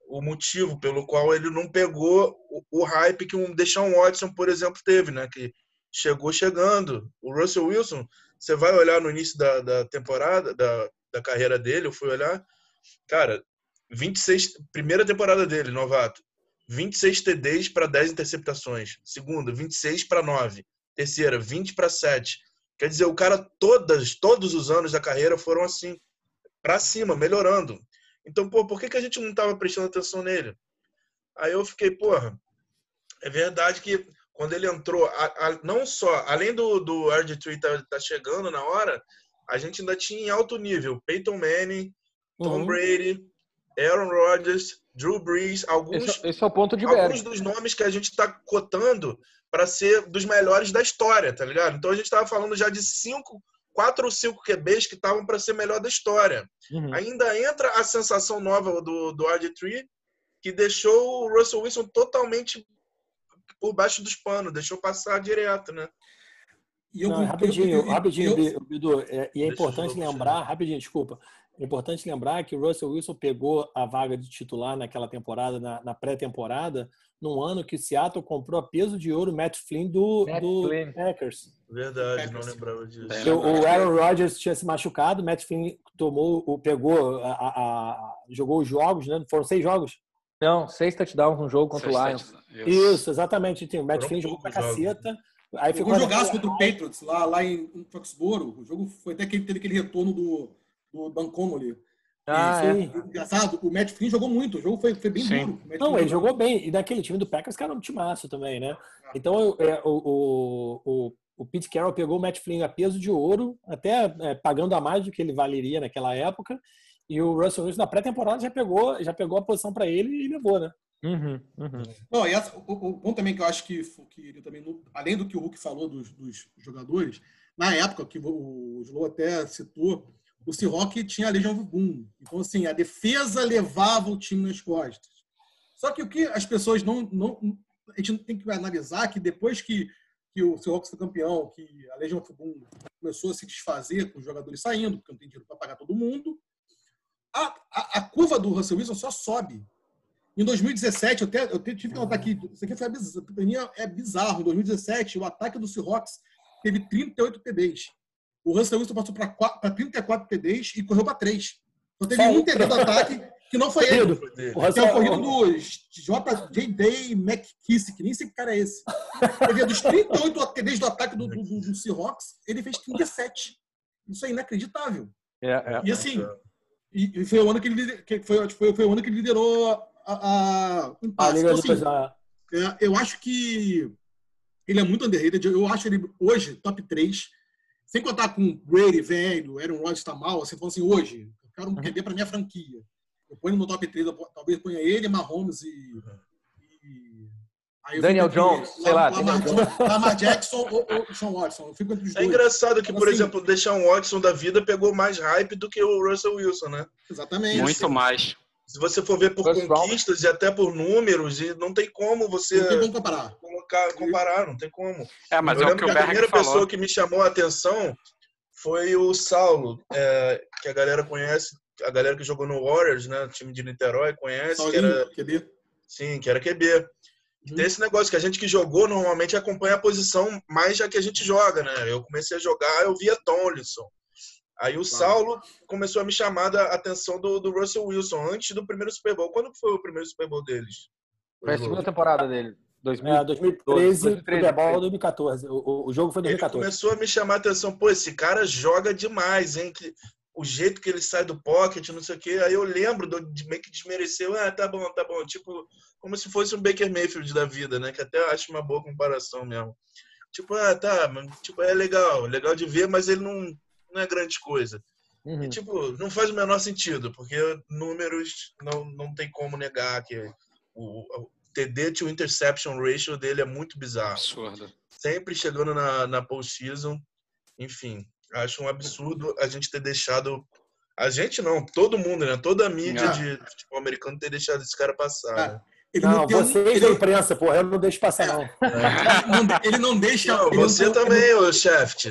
o motivo pelo qual ele não pegou o, o hype que um Deshaun Watson, por exemplo, teve, né? Que chegou chegando. O Russell Wilson, você vai olhar no início da, da temporada, da, da carreira dele, eu fui olhar, cara, 26, primeira temporada dele, novato, 26 TDs para 10 interceptações. Segunda, 26 para 9. Terceira, 20 para 7. Quer dizer, o cara todas, todos os anos da carreira foram assim para cima, melhorando. Então, pô, por que, que a gente não estava prestando atenção nele? Aí eu fiquei, porra, é verdade que quando ele entrou, a, a, não só, além do, do RG3 tá, tá, chegando na hora, a gente ainda tinha em alto nível Peyton Manning, Tom uhum. Brady, Aaron Rodgers, Drew Brees, alguns, esse, esse é o ponto de alguns dos nomes que a gente está cotando para ser dos melhores da história, tá ligado? Então a gente estava falando já de cinco quatro ou cinco QBs que estavam para ser melhor da história. Uhum. Ainda entra a sensação nova do, do RG3, que deixou o Russell Wilson totalmente por baixo dos panos, deixou passar direto, né? E eu, Não, rapidinho, eu, eu, rapidinho, Bidu, é, e é importante lembrar, rapidinho, desculpa, é importante lembrar que o Russell Wilson pegou a vaga de titular naquela temporada, na, na pré-temporada, num ano que Seattle comprou a peso de ouro Matt Flynn do, Matt do Flynn. Packers. Verdade, Packers. não lembrava disso. O, Aaron Rodgers tinha se machucado, Matt Flynn tomou, pegou, a, a, a, jogou os jogos, né? Foram seis jogos? Não, seis touchdowns no jogo contra seis o Lions. Isso. Isso, exatamente. Tem, o Matt Flynn jogou pra caceta. Aí ficou um jogaço contra o Patriots, lá, lá em Foxboro. O jogo foi até que ele teve aquele retorno do, do Dan Connolly. Ah, é. Engraçado, o Matt Flynn jogou muito, o jogo foi, foi bem Sim. duro. Não, ele jogou bem. E daquele time do Packers, cara, um timaço também, né? Então, é, o, o, o, o Pete Carroll pegou o Matt Flynn a peso de ouro, até é, pagando a mais do que ele valeria naquela época. E o Russell Wilson, na pré-temporada, já pegou, já pegou a posição para ele e levou, né? Uhum, uhum. Bom, e essa, o, o ponto também que eu acho que, que também, além do que o Hulk falou dos, dos jogadores, na época que o Slow até citou, o Seahawk tinha a Legião Boom. Então, assim, a defesa levava o time nas costas. Só que o que as pessoas não. não a gente tem que analisar que depois que, que o Seahawks foi campeão, que a Legião Boom começou a se desfazer com os jogadores saindo, porque não tem dinheiro para pagar todo mundo, a, a, a, curva do Russell Wilson só sobe. Em 2017, eu, até, eu tive que notar aqui, isso aqui foi bizarro, é bizarro. Em 2017, o ataque do Seahawks teve 38 TDs. O Russell Wilson passou para 34 TDs e correu para 3. Só teve um TD do ataque que não foi ele. Que é o corrido do J.J. McKissick, nem sei que cara é esse. Porque dos 38 TDs do ataque do, do, do Seahawks, ele fez 37. Isso é inacreditável. É, é. E assim, e foi o ano que ele, que foi, foi, foi o ano que ele liderou a, a, a, então, assim, é, eu acho que Ele é muito underrated. Eu acho ele hoje top 3. Sem contar com Brady, velho, Aaron Rodgers está mal. Assim, falando assim, hoje, eu quero um QB para minha franquia. Eu ponho no top 3, talvez ponha ele, Mahomes e, Daniel Jones, sei lá. Lamar Jackson ou, ou Sean Watson. Eu fico entre os é engraçado que, por assim, exemplo, deixar um Watson da vida pegou mais hype do que o Russell Wilson, né? Exatamente. Muito mais. Se você for ver por First conquistas round. e até por números, e não tem como você não tem como comparar. Comparar, não tem como. É, mas eu é lembro que, que a primeira falou. pessoa que me chamou a atenção foi o Saulo, é, que a galera conhece, a galera que jogou no Warriors, né, time de Niterói, conhece. Saulinho, que era, QB. Sim, que era QB. Uhum. Tem esse negócio que a gente que jogou normalmente acompanha a posição mais já que a gente joga, né? Eu comecei a jogar, eu via Tomlinson. Aí o Saulo começou a me chamar a atenção do, do Russell Wilson antes do primeiro Super Bowl. Quando foi o primeiro Super Bowl deles? Foi a segunda temporada dele. 2000, é, 2013, 2013 Super Bowl 2014. O, o jogo foi 2014. Ele começou a me chamar a atenção. Pô, esse cara joga demais, hein? Que, o jeito que ele sai do pocket, não sei o quê. Aí eu lembro de meio que desmereceu. Ah, tá bom, tá bom. Tipo, como se fosse um Baker Mayfield da vida, né? Que até acho uma boa comparação mesmo. Tipo, ah, tá, tipo, é legal, legal de ver, mas ele não, não é grande coisa. Uhum. E, tipo, não faz o menor sentido, porque números não, não tem como negar que o, o TD to interception ratio dele é muito bizarro. Absurdo. Sempre chegando na, na postseason. Enfim, acho um absurdo a gente ter deixado a gente não, todo mundo, né? Toda a mídia ah. de futebol americano ter deixado esse cara passar. Ah, né? Ele não, não vocês um, ele... da imprensa, porra, eu não deixo passar, não. É. ele não deixa. Não, você não também, ô Shaft.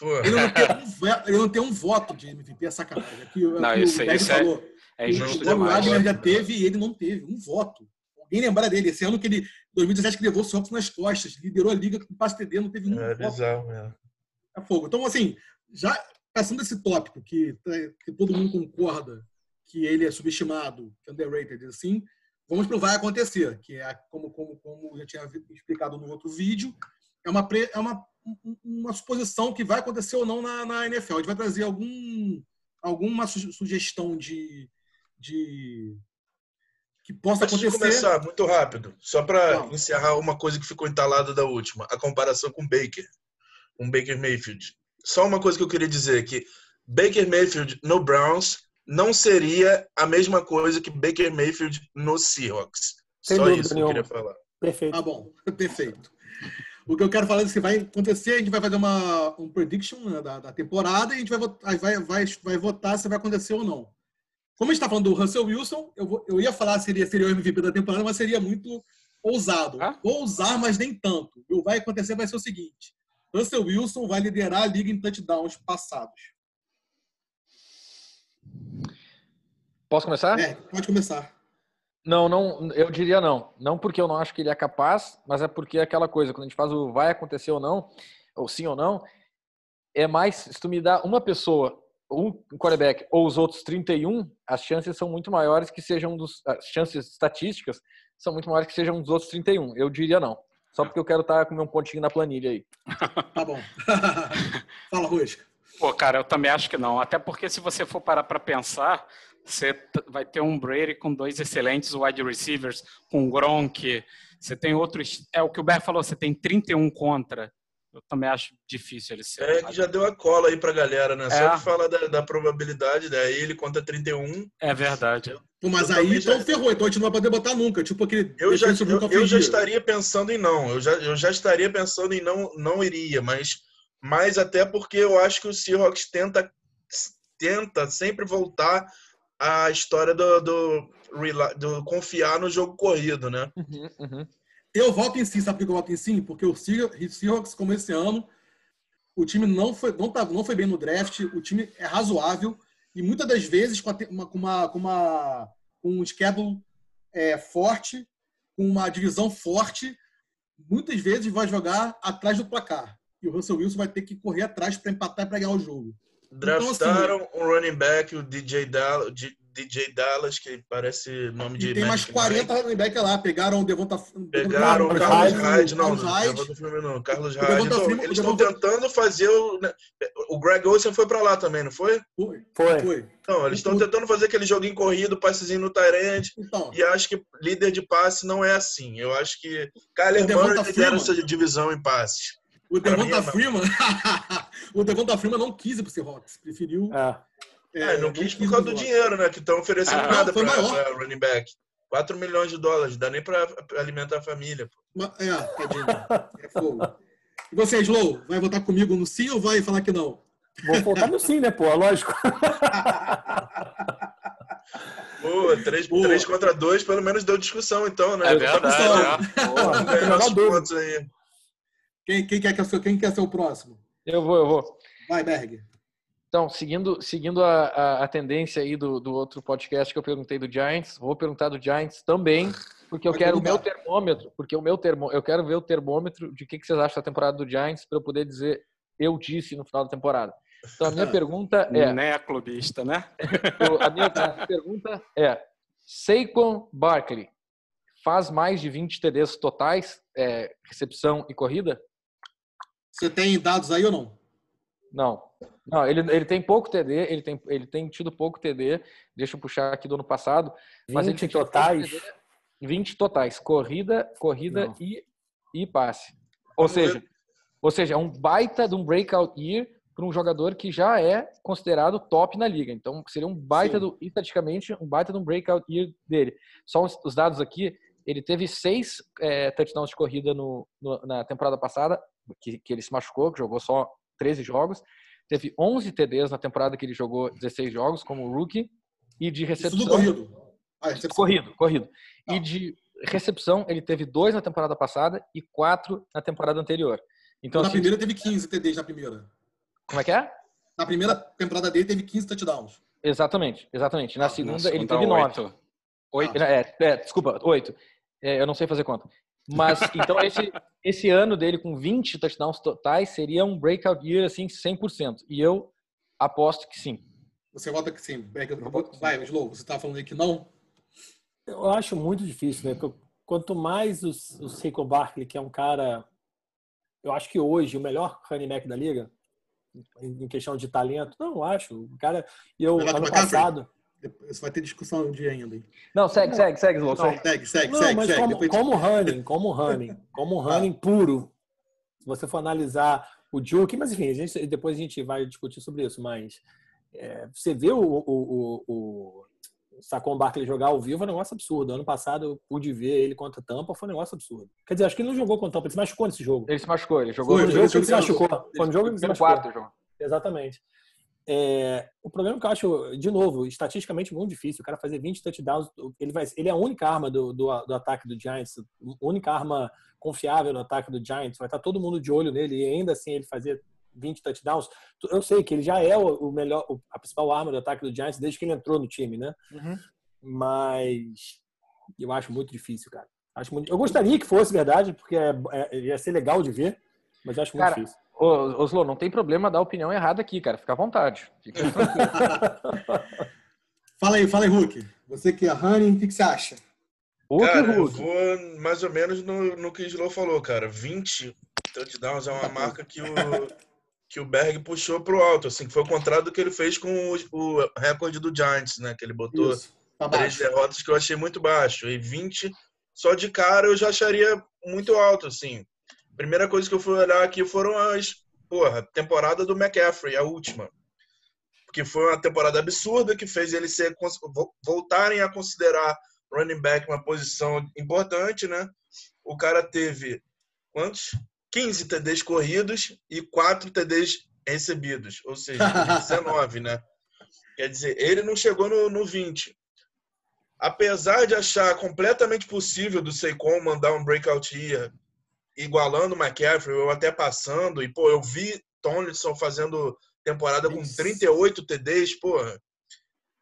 Ele não, tem um, ele não tem um voto de MVP, é sacanagem. Aqui, não, aqui isso, o isso é- falou. é, é justo o Wagner já teve e ele não teve um voto. Alguém lembra dele? Esse ano que ele, 2017, que levou o Santos nas costas, liderou a liga com passe TD, não teve um é. Bizarro, é. é fogo. Então, assim, já passando esse tópico que, que todo mundo concorda que ele é subestimado, que é underrated, assim, vamos para o vai acontecer, que é como, como, como eu tinha explicado no outro vídeo, é uma, é uma, uma suposição que vai acontecer ou não na, na NFL. A gente vai trazer algum, alguma sugestão de, de que possa Antes acontecer. começar, muito rápido, só para encerrar uma coisa que ficou entalada da última, a comparação com Baker, com Baker Mayfield. Só uma coisa que eu queria dizer que Baker Mayfield no Browns não seria a mesma coisa que Baker Mayfield no Seahawks. Sem Só isso que eu queria falar. Perfeito. Tá bom, perfeito. O que eu quero falar é que vai acontecer, a gente vai fazer uma um prediction né, da, da, temporada e a gente vai, votar, vai, vai, vai votar se vai acontecer ou não. Como a gente está falando do Russell Wilson, eu, vou, eu ia falar seria, seria o MVP da temporada, mas seria muito ousado. Ah? Vou usar, mas nem tanto. O que vai acontecer vai ser o seguinte: Russell Wilson vai liderar a liga em touchdowns passados. Posso começar? É, pode começar. Não, não, eu diria não. Não porque eu não acho que ele é capaz, mas é porque é aquela coisa, quando a gente faz o vai acontecer ou não, ou sim ou não, é mais, se tu me dá uma pessoa, um quarterback ou os outros 31, as chances são muito maiores que sejam dos, as chances estatísticas são muito maiores que sejam um dos outros 31. Eu diria não. Só porque eu quero estar com meu pontinho na planilha aí. Tá bom. Fala, Ruiz. Pô, cara, eu também acho que não. Até porque se você for parar para pensar, você vai ter um Brady com dois excelentes wide receivers, com Gronk. Você tem outros. É o que o Ber falou, você tem 31 contra. Eu também acho difícil ele ser. É que já deu a cola aí pra galera, né? É. Só que fala da, da, probabilidade, daí né? ele conta 31. É verdade. Pô, mas aí então já... ferrou, então a gente não vai poder botar nunca. Tipo aquele. Eu já, eu, eu já estaria pensando em não. Eu já, eu já estaria pensando em não, não iria, mas, mas até porque eu acho que o Seahawks tenta, tenta sempre voltar a história do, do, do, confiar no jogo corrido, né? Uhum, uhum. Eu voto em sim, sabe por que eu voto em sim? Porque o Seahawks, como esse ano, o time não foi, não, tá, não foi bem no draft, o time é razoável e muitas das vezes com, uma, com, uma, com, uma, com um schedule é, forte, com uma divisão forte, muitas vezes vai jogar atrás do placar. E o Russell Wilson vai ter que correr atrás para empatar e para ganhar o jogo. Draftaram então, assim, um running back, o DJ Dallas, DJ Dallas, que parece nome de. E tem mais 40 running back lá. Pegaram o Devonta. Pegaram o Carlos Hyde, não, Carlos Hyde. Não, Carlos Hyde. Então, eles estão tentando fazer o. Né, o Greg Olsen foi para lá também, não foi? Foi. Foi. Então, eles estão tentando fazer aquele joguinho corrido, passezinho no Tyrant. Então. E acho que líder de passe não é assim. Eu acho que Kyler Murray lidera essa divisão em passes. O Devonta Freeman, o Devonta Freeman não quis ir pro Seahawks, preferiu. É. É, é não quis por causa do dinheiro, né? Que estão oferecendo ah, nada para running back. 4 milhões de dólares, dá nem para alimentar a família. Pô. É, tadinho. É fogo. E você, Slow, vai votar comigo no sim ou vai falar que não? Vou votar no sim, né, pô? Lógico. Pô, 3, três contra 2, pelo menos deu discussão, então, né? É verdade, é. Quem, quem, quer que é o seu, quem quer ser o próximo? Eu vou, eu vou. Vai, Berg. Então, seguindo, seguindo a, a, a, tendência aí do, do outro podcast que eu perguntei do Giants, vou perguntar do Giants também, porque eu quero o meu termômetro, porque o meu termo, eu quero ver o termômetro de que, que vocês acham da temporada do Giants para eu poder dizer eu disse no final da temporada. Então, a minha pergunta é... Não é clubista, né? a minha pergunta é, Saquon Barkley faz mais de 20 TDs totais, é, recepção e corrida? Você tem dados aí ou não? Não. Não, ele, ele tem pouco TD, ele tem, ele tem tido pouco TD. Deixa eu puxar aqui do ano passado. 20 mas ele totais? TD, 20 totais. Corrida, corrida e, e passe. Ou seja, ou seja, é um baita de um breakout year para um jogador que já é considerado top na liga. Então, seria um baita, do, estatisticamente, um baita de um breakout year dele. Só os, os dados aqui, ele teve seis é, touchdowns de corrida no, no, na temporada passada, que, que ele se machucou, que jogou só 13 jogos. Teve 11 TDs na temporada que ele jogou 16 jogos como rookie. E de recepção. Isso corrido. Ah, corrido, corrido. Ah. E de recepção, ele teve dois na temporada passada e quatro na temporada anterior. Então, na assim, primeira teve 15 TDs na primeira. Como é que é? Na primeira temporada dele teve 15 touchdowns. Exatamente, exatamente. Na ah, segunda ele teve 9. Oito. Ah. É, é, desculpa, 8. É, eu não sei fazer conta. Mas, então, esse, esse ano dele com 20 touchdowns totais seria um breakout year, assim, 100%. E eu aposto que sim. Você vota que sim. Vai, Slow, você estava falando aí que não? Eu acho muito difícil, né? Quanto mais o, o Seiko Barkley, que é um cara... Eu acho que hoje o melhor running back da liga, em questão de talento, não, eu acho. O cara... Eu, ano passado... Você vai ter discussão um dia ainda. Não, segue, segue, segue, Slow. Segue, segue, segue. Não, segue, mas segue. como, Depois... como running, como running, como running puro, se você for analisar o Juke, mas enfim, a gente, depois a gente vai discutir sobre isso, mas é, você vê o, o, o, o Sacon Barkley jogar ao vivo é um negócio absurdo. Ano passado eu pude ver ele contra Tampa, foi um negócio absurdo. Quer dizer, acho que ele não jogou contra Tampa, ele se machucou nesse jogo. Ele se machucou, ele jogou foi, no jogo, ele, se machucou. Foi no jogo ele se machucou. quarto jogo. Exatamente. É, o problema que eu acho, de novo, estatisticamente muito difícil. O cara fazer 20 touchdowns, ele, vai, ele é a única arma do, do, do, ataque do Giants, a única arma confiável no ataque do Giants. Vai estar todo mundo de olho nele e ainda assim ele fazer 20 touchdowns. Eu sei que ele já é o, melhor, a principal arma do ataque do Giants desde que ele entrou no time, né? Uhum. Mas eu acho muito difícil, cara. Acho muito... Eu gostaria que fosse verdade, porque é, é, ia ser legal de ver, mas eu acho muito cara, difícil. Ô, Oslo, não tem problema dar opinião errada aqui, cara. Fica à vontade. Fica fala aí, fala aí, Hulk. Você que é running, o que, que você acha? Hulk, cara, Hulk. eu vou mais ou menos no, no que o Slow falou, cara. 20 touchdowns é uma tá marca que o, que o Berg puxou pro alto, assim, que foi o contrário do que ele fez com o, o recorde do Giants, né? Que ele botou tá três derrotas que eu achei muito baixo. E 20, só de cara, eu já acharia muito alto, assim. Primeira coisa que eu fui olhar aqui foram as, porra, temporada do McCaffrey, a última. Porque foi uma temporada absurda que fez ele ser, voltarem a considerar running back uma posição importante, né? O cara teve quantos? 15 TDs corridos e 4 TDs recebidos, ou seja, 19, né? Quer dizer, ele não chegou no, no 20. Apesar de achar completamente possível do Seikon mandar um breakout year igualando o McCaffrey, ou até passando. E, pô, eu vi Tomlinson fazendo temporada com 38 TDs, porra.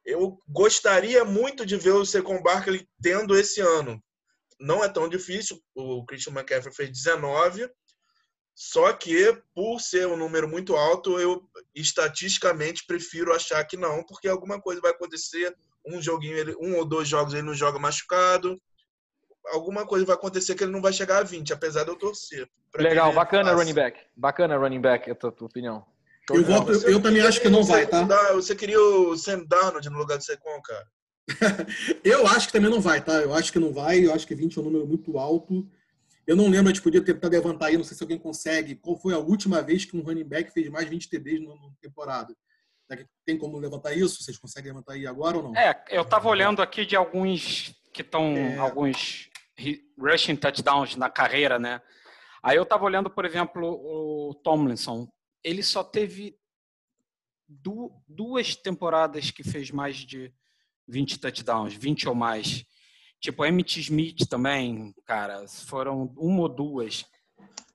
Eu gostaria muito de ver o Secon Barkley tendo esse ano. Não é tão difícil. O Christian McCaffrey fez 19. Só que, por ser um número muito alto, eu estatisticamente prefiro achar que não, porque alguma coisa vai acontecer, um joguinho, ele, um ou dois jogos ele não joga machucado. Alguma coisa vai acontecer que ele não vai chegar a 20, apesar de eu torcer. Legal, bacana running back. Bacana running back, a tua, tua opinião. Eu, voto, eu, eu também acho que não vai, tá? Você queria o Sam Darnold no lugar do Secon, cara? eu acho que também não vai, tá? Eu acho que não vai. Eu acho que 20 é um número muito alto. Eu não lembro, a gente podia tentar levantar aí, não sei se alguém consegue. Qual foi a última vez que um running back fez mais 20 TDs na temporada? Tem como levantar isso? Vocês conseguem levantar aí agora ou não? É, eu estava olhando aqui de alguns que estão é... alguns rushing touchdowns na carreira, né? Aí eu estava olhando, por exemplo, o Tomlinson. Ele só teve duas temporadas que fez mais de 20 touchdowns, 20 ou mais. Tipo, Emmett Smith também, cara, foram uma ou duas.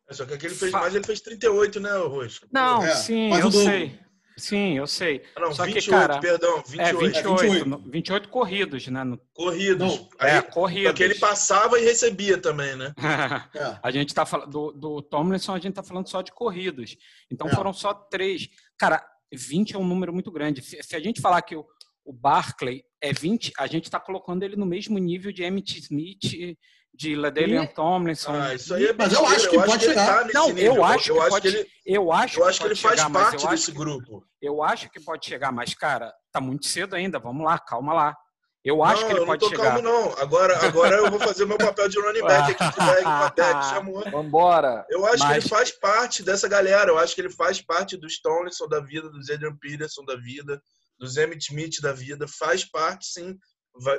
É, só que aquele fez mais, ele fez 38, né, Rosco? Não, é, sim, eu sei. Sim, eu sei. Ah, não, Só 28, que, cara, perdão, 28. É, 28, é 28. 28 corridos, né? Corridos. Não, Aí, é, corridos. Porque ele passava e recebia também, né? é. A gente tá falando do, do Tomlinson, a gente tá falando só de corridos. Então é. foram só três. Cara, 20 é um número muito grande. Se a gente falar que o, o Barclay é 20, a gente está colocando ele no mesmo nível de Emmett Smith, de Ladelian Tomlinson. Ah, isso aí é mas eu acho que eu pode acho chegar. Que não, nível. eu acho eu que acho pode. Que ele, eu acho, eu acho que, que ele faz chegar, parte desse grupo. Eu acho que pode chegar, mas cara, tá muito cedo ainda. Vamos lá, calma lá. Eu acho não, que ele pode chegar. Não, calmo não. Agora, agora eu vou fazer o meu papel de running back aqui, chamou. Vambora. Eu acho mas... que ele faz parte dessa galera. Eu acho que ele faz parte do Tomlinson da vida, do Adrian Peterson da vida, do Emmett Smith da vida. Faz parte, sim.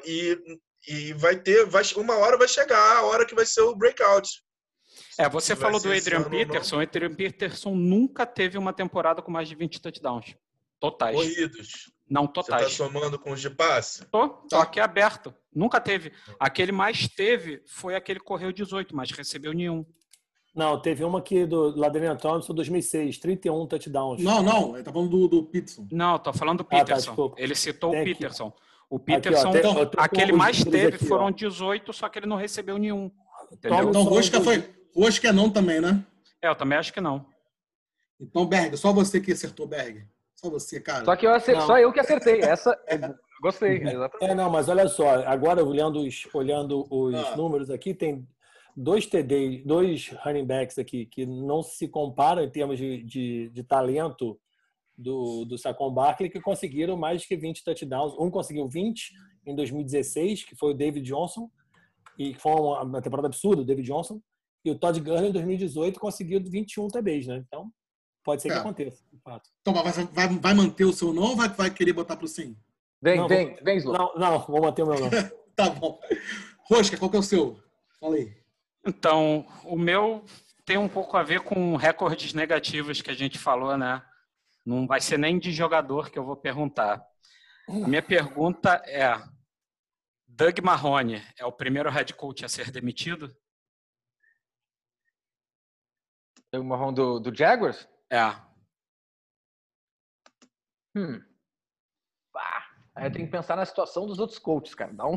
E, e vai ter, vai, uma hora vai chegar a hora que vai ser o breakout. É, você falou do Adrian Peterson. O Adrian Peterson nunca teve uma temporada com mais de 20 touchdowns. Totais. Corridos. Não totais. Você tá somando com os de passe? Tô, tô aqui aberto. Nunca teve. Aquele mais teve foi aquele que correu 18, mas recebeu nenhum. Não, teve uma aqui do Ladrian Thompson 2006, 31 touchdowns. Não, não, ele tá falando do, do Peterson. Não, tô falando do Peterson. Ah, tá, ele citou Tem o Peterson. Aqui. O Peterson, aqui, ó, aquele mais teve aqui, foram 18, só que ele não recebeu nenhum. Entendeu? Então, Rosca foi. Rosca é não também, né? É, eu também acho que não. Então, Berg, só você que acertou, Berg. Só você, cara. Só que eu acertei, só eu que acertei. Essa gostei, exatamente. É, não, mas olha só, agora olhando os, olhando os ah. números aqui, tem dois TD, dois running backs aqui que não se comparam em termos de, de, de talento do, do Saquon Barkley que conseguiram mais que 20 touchdowns. Um conseguiu 20 em 2016, que foi o David Johnson, e foi uma, uma temporada absurda, o David Johnson. E o Todd Gurley em 2018 conseguiu 21 TDs, né? Então, pode ser que é. aconteça, de fato. Então, vai, vai, vai manter o seu não ou vai, vai querer botar pro sim? Vem, não, vem, vou, vem, Slow. Não, não, vou manter o meu não. tá bom. Rosca, qual que é o seu? Fala aí. Então, o meu tem um pouco a ver com recordes negativos que a gente falou, né? Não vai ser nem de jogador que eu vou perguntar. Minha pergunta é: Doug Marrone é o primeiro head coach a ser demitido? Doug Marrone do, do Jaguars? É. Hum. Aí eu tenho que pensar na situação dos outros coaches, cara. Dá um.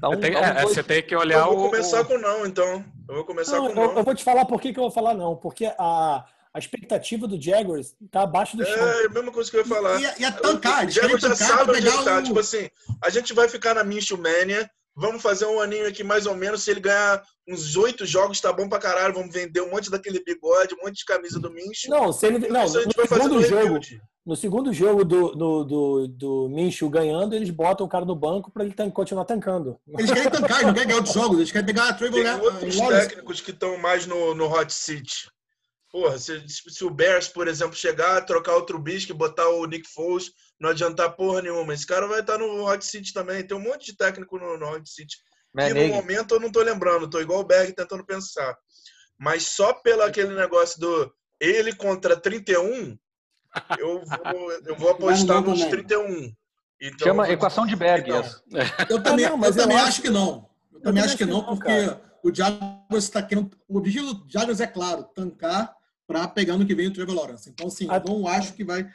Dá um, tem, dá um é, você tem que olhar o. Eu vou começar o... com não, então. Eu vou começar não, com não. Eu vou te falar por que, que eu vou falar não. Porque a, a expectativa do Jaguars tá abaixo do chão. É a mesma coisa que eu ia falar. E, e a tancar, o Jaguars já sabe onde ele tá. O... Tipo assim, a gente vai ficar na Minshew Mania, vamos fazer um aninho aqui mais ou menos, se ele ganhar uns oito jogos, tá bom pra caralho, vamos vender um monte daquele bigode, um monte de camisa do Minshew. Não, se ele... Não, no segundo jogo... No segundo jogo do, do, do, do Minshew ganhando, eles botam o cara no banco para ele continuar tancando. Eles querem tancar, eles não querem ganhar outros jogos, eles querem pegar a Trevor Tem outros técnicos que estão mais no, no hot seat. Porra, se, se, o Bears, por exemplo, chegar, trocar outro Trubisky, botar o Nick Foles, não adiantar porra nenhuma. Esse cara vai estar no Hot City também. Tem um monte de técnico no, no Hot City. e no momento eu não tô lembrando, tô igual o Berg tentando pensar. Mas só pelo aquele negócio do ele contra 31, eu vou, eu vou apostar nos 31. Então, Chama equação de Berg. Eu também, não, mas eu também acho que não. Eu, eu também acho que não, porque o Jaguars está querendo. O objetivo do Jaguars é claro, tancar para pegar no que vem o Trevor Lawrence. Então, sim, eu não acho que vai.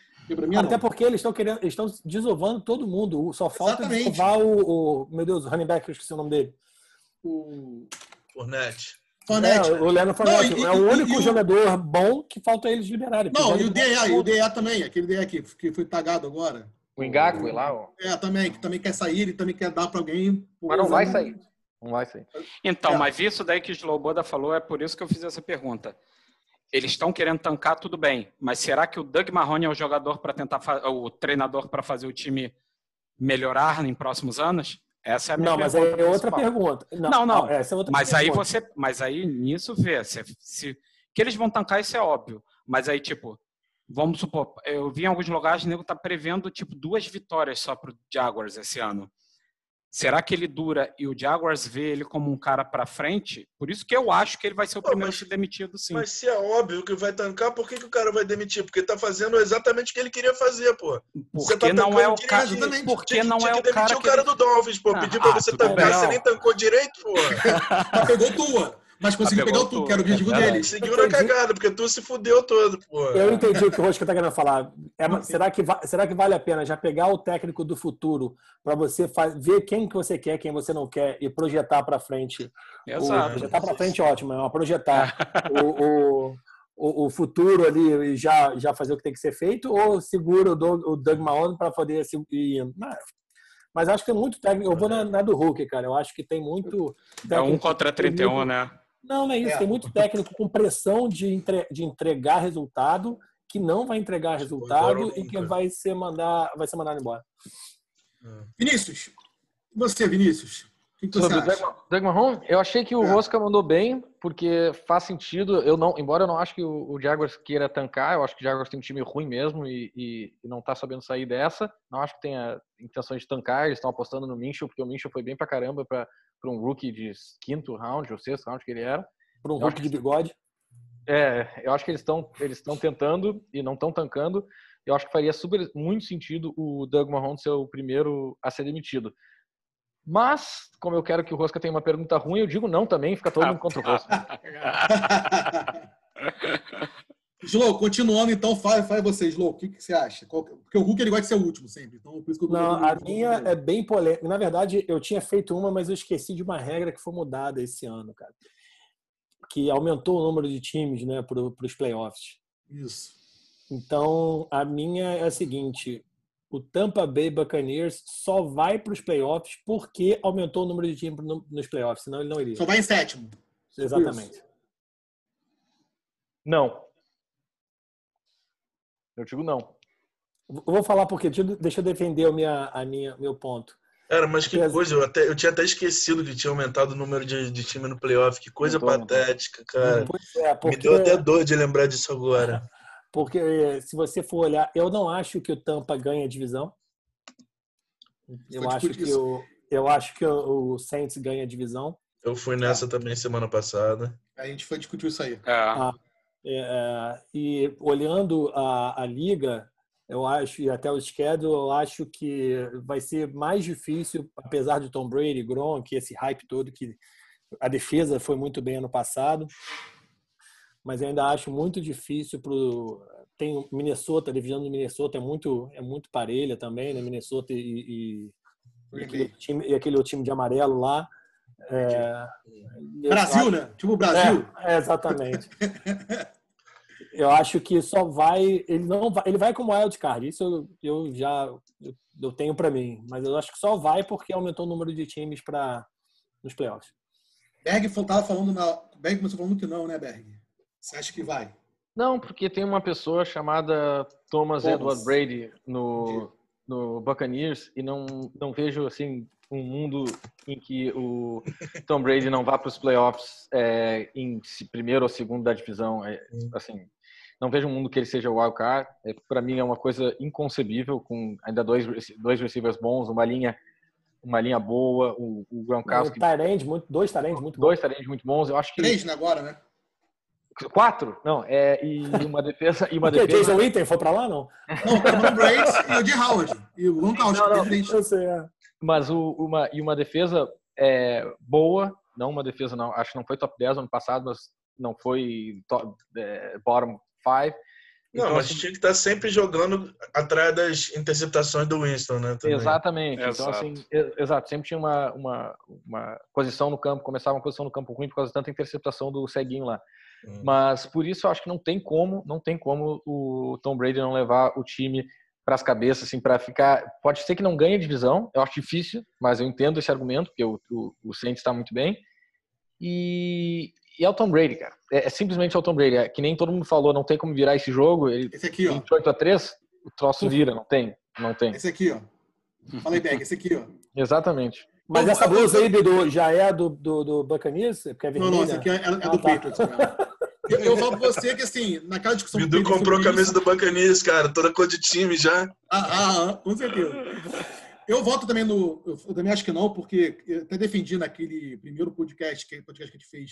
Mim, Até não. porque eles estão querendo, eles estão desovando todo mundo. Só falta Exatamente. desovar o, o, Meu Deus, o running back, eu esqueci o nome dele. O. Fournette. Fournette. É, o Leandro Fournette. Não, e, é o único e, jogador o... bom que falta eles liberarem. Não, e o DA, e o DA também, aquele DA que, que foi tagado agora. O Ngakwe lá, ó. É, também, que também quer sair, ele também quer dar para alguém. Mas não vai sair. Não vai sair. Então, é. mas isso daí que o Sloboda falou é por isso que eu fiz essa pergunta. Eles estão querendo tancar tudo bem, mas será que o Doug Marrone é o jogador para tentar o treinador para fazer o time melhorar em próximos anos? Essa é a minha Não, mas é outra pergunta. Não, não. não. É mas pergunta. aí você, mas aí nisso vê, se, se que eles vão tancar isso é óbvio, mas aí tipo, vamos supor, eu vi em alguns lugares o nego tá prevendo tipo duas vitórias só pro Jaguars esse ano. Será que ele dura e o Jaguars vê ele como um cara para frente? Por isso que eu acho que ele vai ser o Pô, primeiro mas, a ser demitido, sim. Mas se é óbvio que vai tancar, por que, que o cara vai demitir? Porque tá fazendo exatamente o que ele queria fazer, pô. Porque tá não é o cara. Porque tinha, não tinha é o cara. o cara do Dolphins, pô. Ah, Pedir pra você tancar, você nem tancou direito, pô. Pegou tua. Mas conseguiu pegar o tu, que era o objetivo dele. Conseguiu na cagada, porque tu se fudeu todo, pô. Eu entendi o que o Rosca tá querendo falar. É, será, que será que vale a pena já pegar o técnico do futuro para você ver quem que você quer, quem você não quer e projetar para frente? Exato. O, projetar para frente, ótimo, é uma projetar o, o, o, futuro ali e já, já fazer o que tem que ser feito, ou segura o Doug, o Doug Mahone para poder se, ir. Mas acho que tem muito técnico. Eu vou na, na, do Hulk, cara. Eu acho que tem muito. É um contra 31, muito, né? Não, não é isso. É. Tem muito técnico com pressão de, entre, de entregar resultado que não vai entregar resultado e que vai ser mandar vai ser mandado embora. É. Vinícius, você, Vinícius? O que, que você Sobre acha? Doug Marrom, eu achei que o é. Rosca mandou bem, porque faz sentido. Eu não, embora eu não acho que o, o Jaguars queira tancar, eu acho que o Jaguars tem um time ruim mesmo e, e, e não está sabendo sair dessa. Não acho que tenha intenção de tancar. Eles estão apostando no Minchel, porque o Minchel foi bem pra caramba para para um rookie de quinto round ou sexto round que ele era. Para um rookie de bigode? É, eu acho que eles estão eles estão tentando e não estão tancando. Eu acho que faria super muito sentido o Doug Mahon ser o primeiro a ser demitido. Mas, como eu quero que o Rosca tenha uma pergunta ruim, eu digo não também, fica todo mundo contra o Rosca. Slow, continuando então, faz, faz você, Slow, o que, que você acha? Porque o Hulk ele gosta de ser o último sempre, então por isso que eu Não, a minha é bem polêmica. Na verdade, eu tinha feito uma, mas eu esqueci de uma regra que foi mudada esse ano, cara. Que aumentou o número de times, né, para os playoffs. Isso. Então, a minha é a seguinte: o Tampa Bay Buccaneers só vai para os playoffs porque aumentou o número de times nos playoffs, senão ele não iria. Só vai em sétimo. Exatamente. Isso. Não. Eu digo não. vou falar porque deixa eu defender a minha, a minha, meu ponto. Cara, mas que coisa, eu, até, eu tinha até esquecido que tinha aumentado o número de, de time no playoff. Que coisa patética, cara. É, porque... Me deu até dor de lembrar disso agora. Porque se você for olhar, eu não acho que o Tampa ganha a divisão. Eu acho, que o, eu acho que o Saints ganha a divisão. Eu fui nessa também semana passada. A gente foi discutir isso aí. É. Ah, é, é, e olhando a, a liga, eu acho, e até o schedule, eu acho que vai ser mais difícil, apesar de Tom Brady, Gronk, esse hype todo, que a defesa foi muito bem ano passado, mas eu ainda acho muito difícil pro tem Minnesota, a divisão do Minnesota é muito é muito parelha também, né? Minnesota e, e, e aquele, time, e aquele time de amarelo lá. É, Brasil, acho, né? Tipo Brasil. É, é exatamente. eu acho que só vai ele não vai, ele vai como wild card isso eu, eu já eu, eu tenho para mim mas eu acho que só vai porque aumentou o número de times para nos playoffs. Berg estava falando na Berg começou falando que não né Berg? Você acha que vai? Não porque tem uma pessoa chamada Thomas, Thomas. Edward Brady no no Buccaneers e não não vejo assim um mundo em que o Tom Brady não vá para os playoffs é, em primeiro ou segundo da divisão, é, assim, não vejo um mundo que ele seja o wildcard. É, Para mim é uma coisa inconcebível, com ainda dois, dois receivers bons, uma linha uma linha boa, o, o Gronkowski... Tarend, muito, dois Tarend muito bons. Dois Tarend muito bons, eu acho que... Três agora, né? Quatro? Não, é, e uma defesa... E uma Porque defesa... Jason Witten foi para lá, não? Não, o Cameron Brace e o de Howard. E o Gronkowski. Não, não, eu sei, é. Mas o, uma, e uma defesa é, boa, não uma defesa, não, acho que não foi top 10 ano passado, mas não foi top, é, bottom five. Não, então, mas assim, tinha que estar sempre jogando atrás das interceptações do Winston, né? Também. Exatamente. Exato. Então, assim, exato, sempre tinha uma, uma, uma posição no campo, começava uma posição no campo ruim por causa de tanta interceptação do ceguinho lá. Hum. Mas por isso eu acho que não tem como, não tem como o Tom Brady não levar o time para as cabeças, assim, para ficar. Pode ser que não ganhe a divisão, eu acho difícil, mas eu entendo esse argumento, porque o, o, o Saints está muito bem. E, e é o Tom Brady, cara. É, é, simplesmente o Tom Brady. É, que nem todo mundo falou, não tem como virar esse jogo. Ele, esse aqui, ó. 28 a 3, o troço vira, não tem. Não tem. Esse aqui, ó. Falei bem, esse aqui, ó. Exatamente. Mas essa blusa aí do, já é do, do, do Buccaneers? Porque é não, não, essa aqui é, é do ah, tá. Patriots. Eu, eu falo pra você que, assim, naquela discussão... Bidu comprou a camisa do Buccaneers, cara. Toda cor de time já. Ah, ah, ah, com certeza. Eu voto também no... Eu também acho que não, porque eu até defendi naquele primeiro podcast que, podcast que a gente fez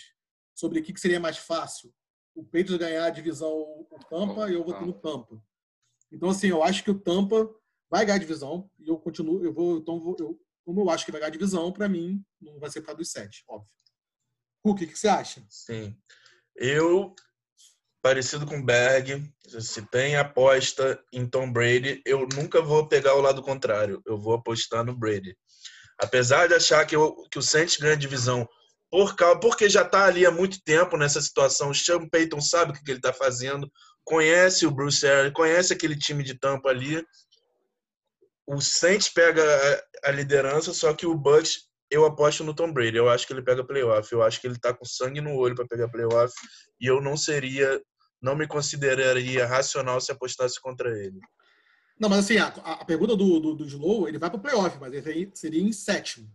sobre o que seria mais fácil. O Patriots ganhar a divisão o Tampa e eu votei no Tampa. Então, assim, eu acho que o Tampa vai ganhar a divisão e eu continuo... Eu vou, então, eu, como eu acho que vai ganhar a divisão, para mim, não vai ser para dos sete, óbvio. Hulk, o que você acha? Sim. Eu, parecido com Berg, se tem aposta em Tom Brady, eu nunca vou pegar o lado contrário. Eu vou apostar no Brady. Apesar de achar que, eu, que o Saints ganha a divisão por causa, porque já está ali há muito tempo nessa situação. O Sean Payton sabe o que ele está fazendo, conhece o Bruce Arians, conhece aquele time de tampa ali o Saints pega a, liderança, só que o Bucks eu aposto no Tom Brady. Eu acho que ele pega playoff. Eu acho que ele tá com sangue no olho para pegar playoff e eu não seria, não me consideraria racional se apostasse contra ele. Não, mas assim, a, a pergunta do, do, do Slow, ele vai para playoff, mas ele seria em sétimo.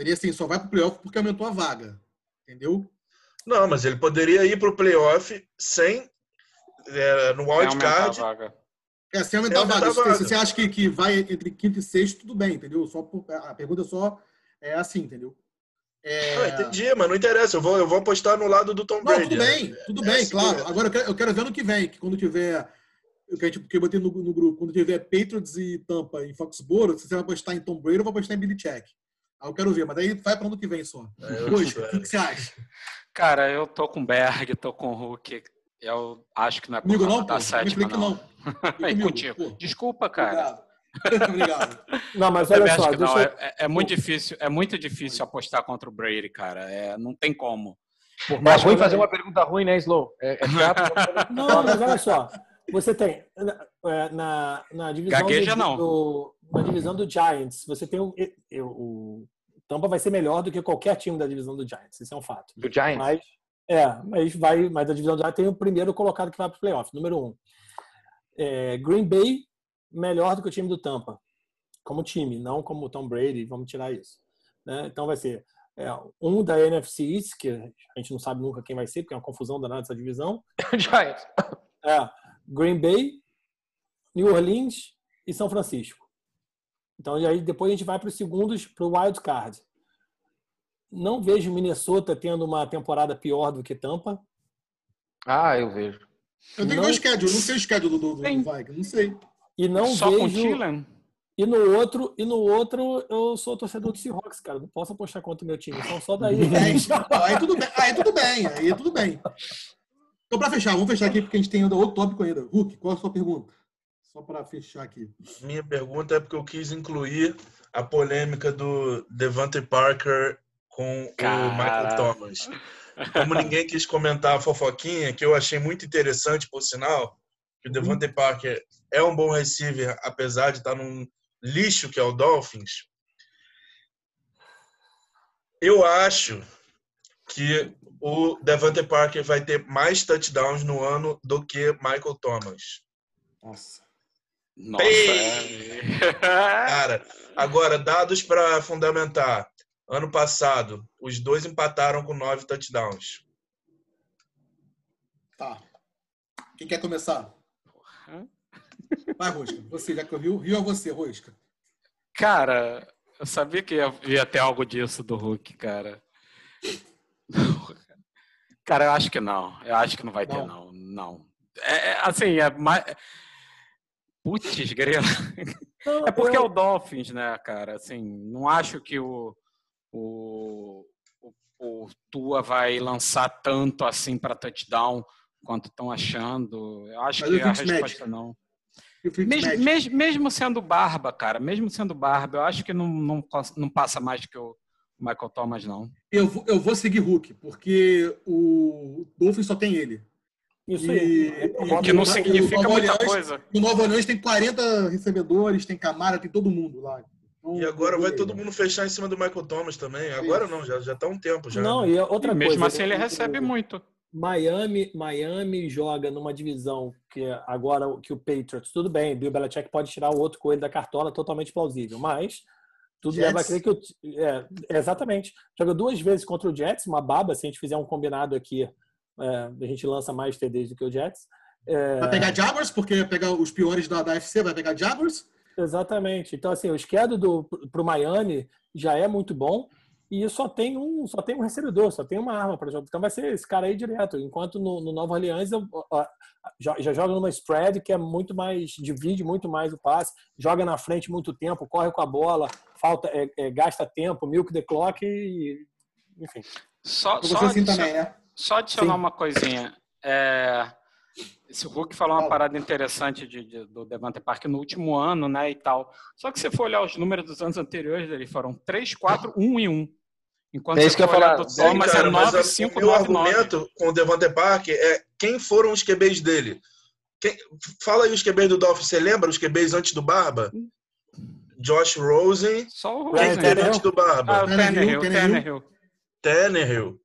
Seria assim, só vai para playoff porque aumentou a vaga. Entendeu? Não, mas ele poderia ir para o playoff sem é, no wildcard. É, sem aumentar, aumentar a vaga. Se você acha que, que vai entre quinto e sexto, tudo bem, entendeu? Só por, a pergunta é só é assim, entendeu? É... Ah, entendi, mas não interessa. Eu vou, eu vou apostar no lado do Tom Brady. Não, tudo bem, tudo bem, é, claro. Agora eu quero, eu quero ver no que vem, que quando tiver. Eu, que, tipo, que eu botei no, no, grupo, quando tiver Patriots e Tampa em Foxborough, se você vai apostar em Tom Brady ou vai apostar em Billy Check. Aí eu quero ver, mas aí vai para ano que vem só. É, Hoje, o que, que, você acha? Cara, eu tô com Berg, tô com Hulk. Eu acho que não é por não, da sétima, não. não. Aí, contigo. Pô. Desculpa, cara. Obrigado. Obrigado. Não, mas olha só, não, é, é, é, muito difícil, é muito difícil apostar contra o Brady, cara. É, não tem como. Por mais é ruim fazer uma pergunta ruim, né, Slow? É, é chato. não, mas olha só. Você tem é, na, na divisão Gagueja, do, não. Do, na divisão do Giants, você tem o, o, Tampa vai ser melhor do que qualquer time da divisão do Giants. Isso é um fato. Do Giants. Mas é, mas vai, mas a divisão do Giants tem o primeiro colocado que vai para os playoffs, número um. É, Green Bay melhor do que o time do Tampa, como time, não como Tom Brady. Vamos tirar isso. Né? Então vai ser é, um da NFC East, que a gente não sabe nunca quem vai ser, porque é uma confusão danada essa divisão. Giants. É, Green Bay, New Orleans e São Francisco. Então, e aí depois a gente vai para os segundos, para o wild card. Não vejo Minnesota tendo uma temporada pior do que Tampa. Ah, eu vejo. Eu tenho não... o schedule, não sei o schedule do, do Vikings, não sei. E não Só vejo. E no outro, e no outro, eu sou torcedor do Seahawks, cara. Não posso apostar contra o meu time. Então só daí. aí tudo bem, aí tudo bem, aí tudo bem. Então, para fechar, vamos fechar aqui porque a gente tem outro tópico ainda. Hulk, qual é a sua pergunta? Só para fechar aqui. Minha pergunta é porque eu quis incluir a polêmica do Devante Parker com Cara. o Michael Thomas. Como ninguém quis comentar a fofoquinha, que eu achei muito interessante, por sinal, que o Devante Parker é um bom receiver, apesar de estar num lixo que é o Dolphins. Eu acho que o Devante Parker vai ter mais touchdowns no ano do que Michael Thomas. Nossa. Nossa. É. Cara, agora, dados para fundamentar. Ano passado, os dois empataram com nove touchdowns. Tá. Quem quer começar? Vai, Rosca. Você, já que eu vi, Rio é você, Rosca. Cara, eu sabia que ia, ia ter algo disso do Hulk, cara. Cara, eu acho que não. Eu acho que não vai não. ter, não. Não. É, é assim, é mais. Putz, grela. É porque é o Dolphins, né, cara? Assim, não acho que o o, o, o Tua vai lançar tanto assim para touchdown quanto estão achando. Eu acho Mas que a resposta não. Mesmo, mesmo, mesmo, sendo barba, cara, mesmo sendo barba, eu acho que não, não, não passa mais do que o Michael Thomas, não. Eu vou, eu vou seguir Hulk, porque o Dolphins só tem ele. Isso aí. o que não significa muita Orleans, coisa. O Nova Orleans tem 40 recebedores, tem Camara, tem todo mundo lá. Então, e agora vai todo mundo fechar em cima do Michael Thomas também. Agora não, já, já tá um tempo já. Não, né? e outra e mesmo coisa, assim ele recebe muito. Miami, Miami joga numa divisão que agora que o Patriots, tudo bem, Bill Belichick pode tirar o outro coelho da cartola, totalmente plausível, mas tudo Jets. leva a crer que o, é, exatamente. Joga duas vezes contra o Jets, uma baba, se a gente fizer um combinado aqui, é, a gente lança mais TDs do que o Jets. É... Vai pegar Jaguars, porque vai pegar os piores da, da FC, vai pegar Jaguars? Exatamente. Então, assim, o schedule para o Miami já é muito bom e só tem um, só tem um recebedor, só tem uma arma para jogar. Então vai ser esse cara aí direto. Enquanto no, no Nova Orleans eu, já, já, joga numa spread que é muito mais divide muito mais o passe, joga na frente muito tempo, corre com a bola, falta é, é, gasta tempo, milk the clock e enfim. Só, só, assim também, né? só adicionar Sim. uma coisinha. É, esse Hulk falou uma parada interessante de, de, do Devante Park no último ano, né, e tal. Só que se for olhar os números dos anos anteriores, eles foram 3, 4, 1 e 1. Enquanto é isso que eu ia falar. Do Thomas é 9, 5, o meu 9, argumento 9. com o Devante Park é quem foram os QBs dele. Quem, fala aí os QBs do Dolphins. Você lembra os QBs antes do Barba? Josh Rosen. Só o Rosen. Quem era antes do Barba? Ah, o Tannehill. Tannehill. Tannehill.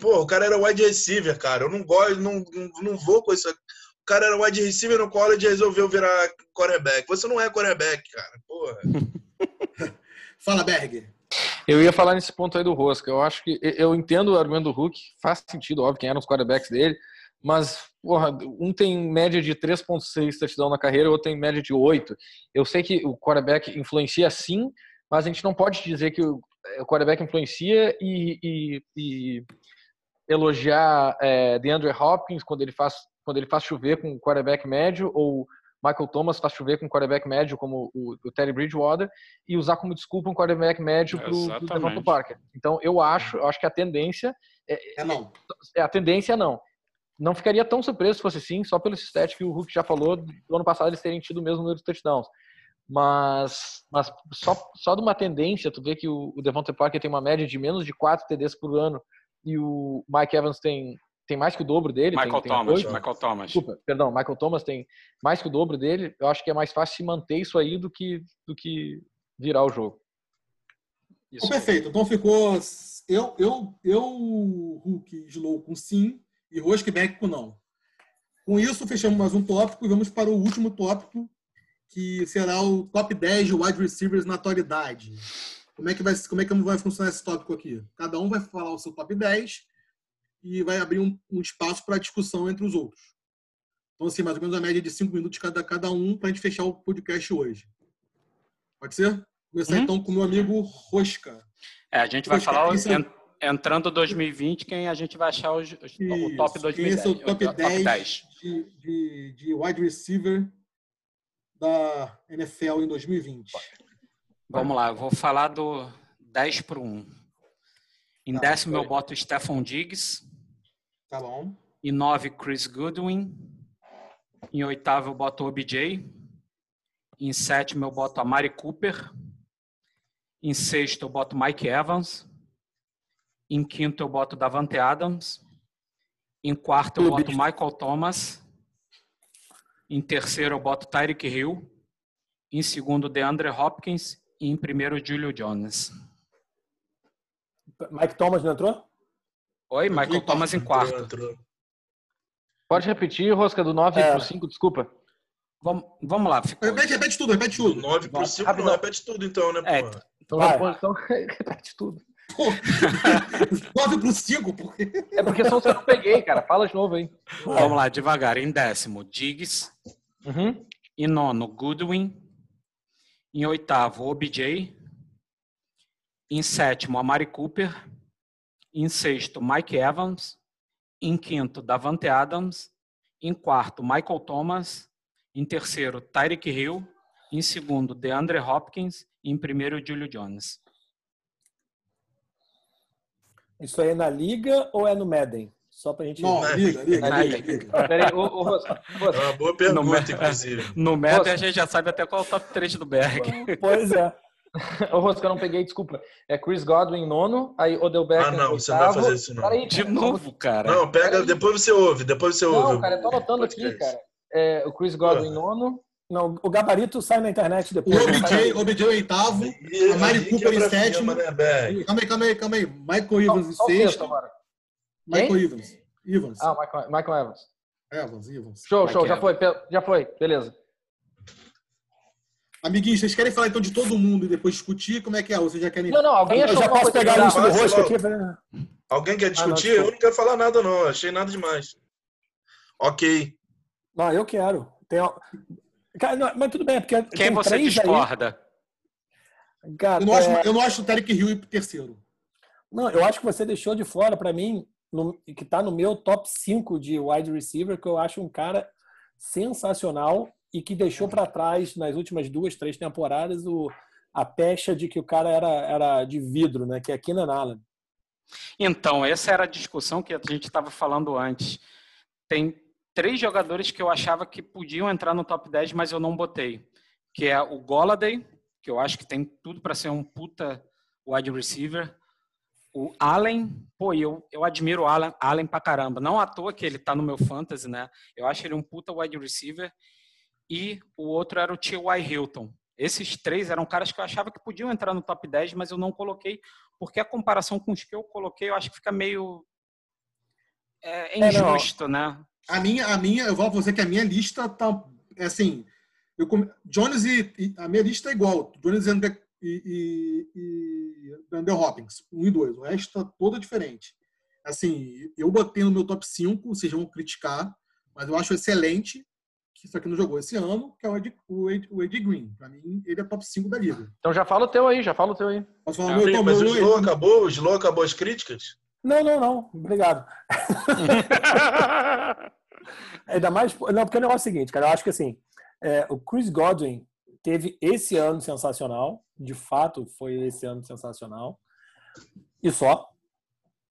Pô, o cara era wide receiver, cara. Eu não gosto, não, não vou com isso. O cara era wide receiver no college e resolveu virar quarterback. Você não é quarterback, cara. Porra. Fala, Berg. Eu ia falar nesse ponto aí do Rosca. Eu acho que eu entendo o argumento do Hulk, faz sentido, óbvio, quem eram os quarterbacks dele, mas porra, um tem média de 3.6 touchdown na carreira, o outro tem média de 8. Eu sei que o quarterback influencia sim, mas a gente não pode dizer que o quarterback influencia e, e, e elogiar é, DeAndre Hopkins quando ele faz quando ele faz chover com o quarterback médio ou Michael Thomas faz chover com um quarterback médio como o, o Terry Bridgewater e usar como desculpa um quarterback médio para o Devonta Parker. Então eu acho, eu acho que a tendência é, é não. É, a tendência é não. Não ficaria tão surpreso se fosse sim, só pelo stat que o Hulk já falou do ano passado eles terem tido o mesmo número de touchdowns. Mas, mas só, só de uma tendência, tu vê que o, o Devonta Parker tem uma média de menos de 4 TDs por ano e o Mike Evans tem tem mais que o dobro dele. Michael tem, Thomas. Tem Michael Thomas. Desculpa, perdão, Michael Thomas tem mais que o dobro dele. Eu acho que é mais fácil se manter isso aí do que, do que virar o jogo. Isso. perfeito. Então ficou eu, eu, eu Hulk Slow com sim e Rosquebeck com não. Com isso, fechamos mais um tópico e vamos para o último tópico, que será o top 10 de wide receivers na atualidade. Como é que vai, como é que vai funcionar esse tópico aqui? Cada um vai falar o seu top 10 e vai abrir um, um espaço para discussão entre os outros. Então, assim, mais ou menos a média de cinco minutos cada, cada um para a gente fechar o podcast hoje. Pode ser? Começar uhum. então com o meu amigo Rosca. É, a gente vai Rosca, falar é... entrando 2020, quem a gente vai achar os, os, o top 2010. Quem é seu top, o, 10, top 10 de, de, de wide receiver da NFL em 2020? Vamos lá, eu vou falar do 10 para 1. Em tá, décimo eu boto Stephon Diggs. Tá bom. Em nove, Chris Goodwin. Em oitavo, eu boto OBJ. Em sétimo, eu boto a Mari Cooper. Em sexto, eu boto Mike Evans. Em quinto, eu boto Davante Adams. Em quarto, eu boto Michael Thomas. Em terceiro, eu boto Tyreek Hill. Em segundo, DeAndre Hopkins. E em primeiro, Julio Jones. Mike Thomas não entrou? Oi, Michael Thomas em quarto. Entrou. Pode repetir, Rosca, do 9 é. para o 5, desculpa. Vamos, vamos lá. Ficou... Repete, repete tudo, repete tudo. Do 9 para o 5, não repete tudo então, né, é, Então, Vai. então repete tudo. 9 para o 5, porque... É porque que eu não peguei, cara. Fala de novo aí. Vamos lá, devagar. Em décimo, Diggs. Uhum. Em nono, Goodwin. Em oitavo, OBJ. Em sétimo, a Mari Cooper. Em sexto, Mike Evans. Em quinto, Davante Adams. Em quarto, Michael Thomas. Em terceiro, Tyreek Hill. Em segundo, DeAndre Hopkins. E em primeiro, Julio Jones. Isso aí é na liga ou é no Madden? Só pra gente. Não, liga, liga, liga. liga. Peraí, ô, ô, É uma boa pergunta, no inclusive. No Madden a gente já sabe até qual é o top 3 do Berg. Pois é. Ô, Rosca, eu não peguei, desculpa. É Chris Godwin nono, aí Odell Beckham Ah, não, você não vai fazer isso não. Peraí, De novo, cara. Não, pega, depois você ouve, depois você ouve. Não, cara, eu tô anotando aqui, cara. É, o Chris Godwin nono. Não, o gabarito sai na internet O depois. OBJ, OBJ oitavo. E- A Mari Cooper em sétimo. né? Calma aí, calma aí, calma aí. Michael Evans em o sexto. Michael? Evans. Evans. Ah, Michael, Michael Evans. Evans, Evans. Show, Mike show, já foi, já foi, beleza. Amiguinhos, vocês querem falar então de todo mundo e depois discutir? Como é que é? Ou vocês já querem. Não, não, alguém Eu achou já alguma posso coisa pegar a lista do rosto aqui. pra- Alguém quer discutir? desculpa. eu não quero falar nada, não. Achei nada demais. Ok. Não, eu quero. Tem... Cara, não, mas tudo bem, porque Quem tem você três discorda? Aí, cara, Eu não, acho, é, eu não acho o Tarek Hill terceiro. não, eu acho que você deixou de fora, para mim, no- que tá no meu top 5 de wide receiver, que eu acho um cara sensacional e que deixou para trás nas últimas duas, três temporadas o, a pecha de que o cara era, era de vidro, né? Que é Keenan Allen. Então, essa era a discussão que a gente estava falando antes. Tem três jogadores que eu achava que podiam entrar no top 10, mas eu não botei. Que é o Golladay, que eu acho que tem tudo para ser um puta wide receiver. O Allen, pô, eu, eu admiro o Allen, Allen pra caramba. Não à toa que ele tá no meu fantasy, né? Eu acho ele um puta wide receiver. E o outro era o T.Y. Hilton. Esses três eram caras que eu achava que podiam entrar no top 10, mas eu não coloquei, porque a comparação com os que eu coloquei, eu acho que fica meio é, É, injusto, né? A minha, a minha, eu vou você que a minha lista tá. É assim. Eu, Jones e, e- A minha lista é igual. Jones e, Ander, e, e, e Ander Hopkins. Um e dois. O resto tá toda diferente. Assim, eu botei no meu top 5, vocês vão criticar, mas eu acho excelente que isso aqui não jogou esse ano, que é o Ed, o Ed, o Ed Green. Pra mim, ele é top 5 da liga. Então já fala o teu aí, já fala o teu aí. Posso falar o meu? Então, mas meu, o meu, Slow acabou? O Slow acabou as críticas? Não, não, não. Obrigado. Ainda mais. Não, porque o negócio é o seguinte, cara. Eu acho que assim, é, o Chris Godwin teve esse ano sensacional. De fato, foi esse ano sensacional. E só.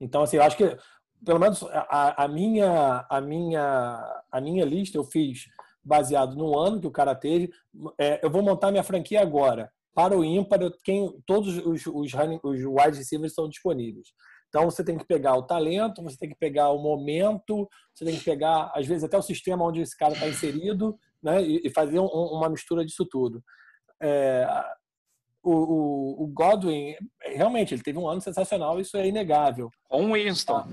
Então, assim, eu acho que, pelo menos, a, a minha, a, minha, a minha lista eu fiz baseado no ano que o cara teve. É, eu vou montar minha franquia agora. Para o ímpar, eu- quem, todos os, os, running- os wide receivers estão disponíveis. Então você tem que pegar o talento, você tem que pegar o momento, você tem que pegar, às vezes, até o sistema onde esse cara está inserido, né? E, fazer um- uma mistura disso tudo. É, o, o- o Godwin, realmente, ele teve um ano sensacional, isso é inegável. Com o Winston,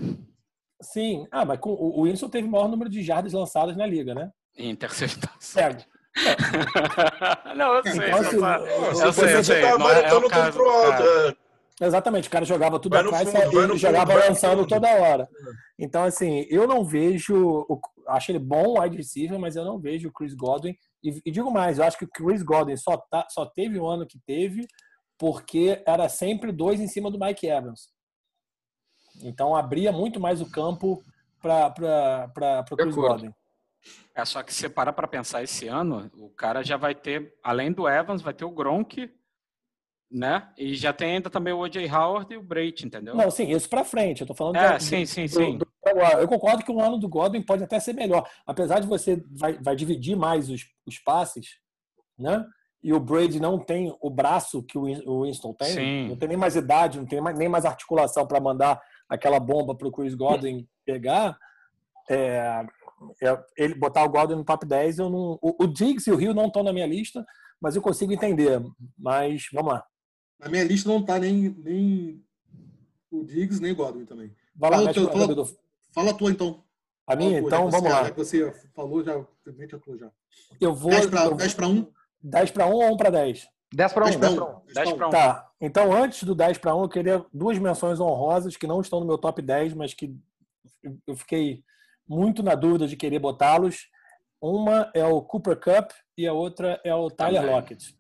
Sim, ah, mas com, o Winston teve o maior número de jardas lançadas na liga, né? Interceptação. Certo. Não, eu sei. Então, assim, Nossa, eu você, sei, eu sei. tá Não é- é o caso, alto. é. Exatamente, o cara jogava tudo Vai atrás fundo, e jogava fundo, lançando fundo. toda hora. Então, assim, eu não vejo. o- Acho ele bom wide receiver, mas eu não vejo o Chris Godwin. E, e digo mais, eu acho que o Chris Godwin só, tá, só teve o ano que teve porque era sempre dois em cima do Mike Evans. Então abria muito mais o campo para o Chris. Godwin. É só que se você parar para pensar esse ano, o cara já vai ter, além do Evans, vai ter o Gronk, né? E já tem ainda também o O.J. Howard e o Breit, entendeu? Não, sim, isso para frente. Eu tô falando É, de- sim, sim, do- sim. do-. Eu concordo que o ano do Godwin pode até ser melhor. Apesar de você vai, vai dividir mais os, os passes, né? E o Brady não tem o braço que o Win- o Winston tem, Sim. não tem nem mais idade, não tem mais- nem mais articulação para mandar aquela bomba para o Chris Godwin pegar. É, ele botar o Godwin no top 10, eu não. O, o Diggs e o Rio não estão na minha lista, mas eu consigo entender. Mas vamos lá. Na minha lista não tá nem, nem o Diggs, nem o Godwin também. Vai lá, Fala teu- fala- Edu. Fala a tua então. A minha, tua, então já vamos você- lá. Já que você falou, já mete a tua já. Eu vou. 10 para eu vou- 10 para 1? 10 para 1 ou 1 para 10? 10 para 1, 10 10 para para 1. 1. 10 pra 1. Tá. Então, antes do 10 para 1, eu queria duas menções honrosas que não estão no meu top 10, mas que eu fiquei muito na dúvida de querer botá-los. Uma é o Cooper Cup e a outra é o Tyler. Lockett.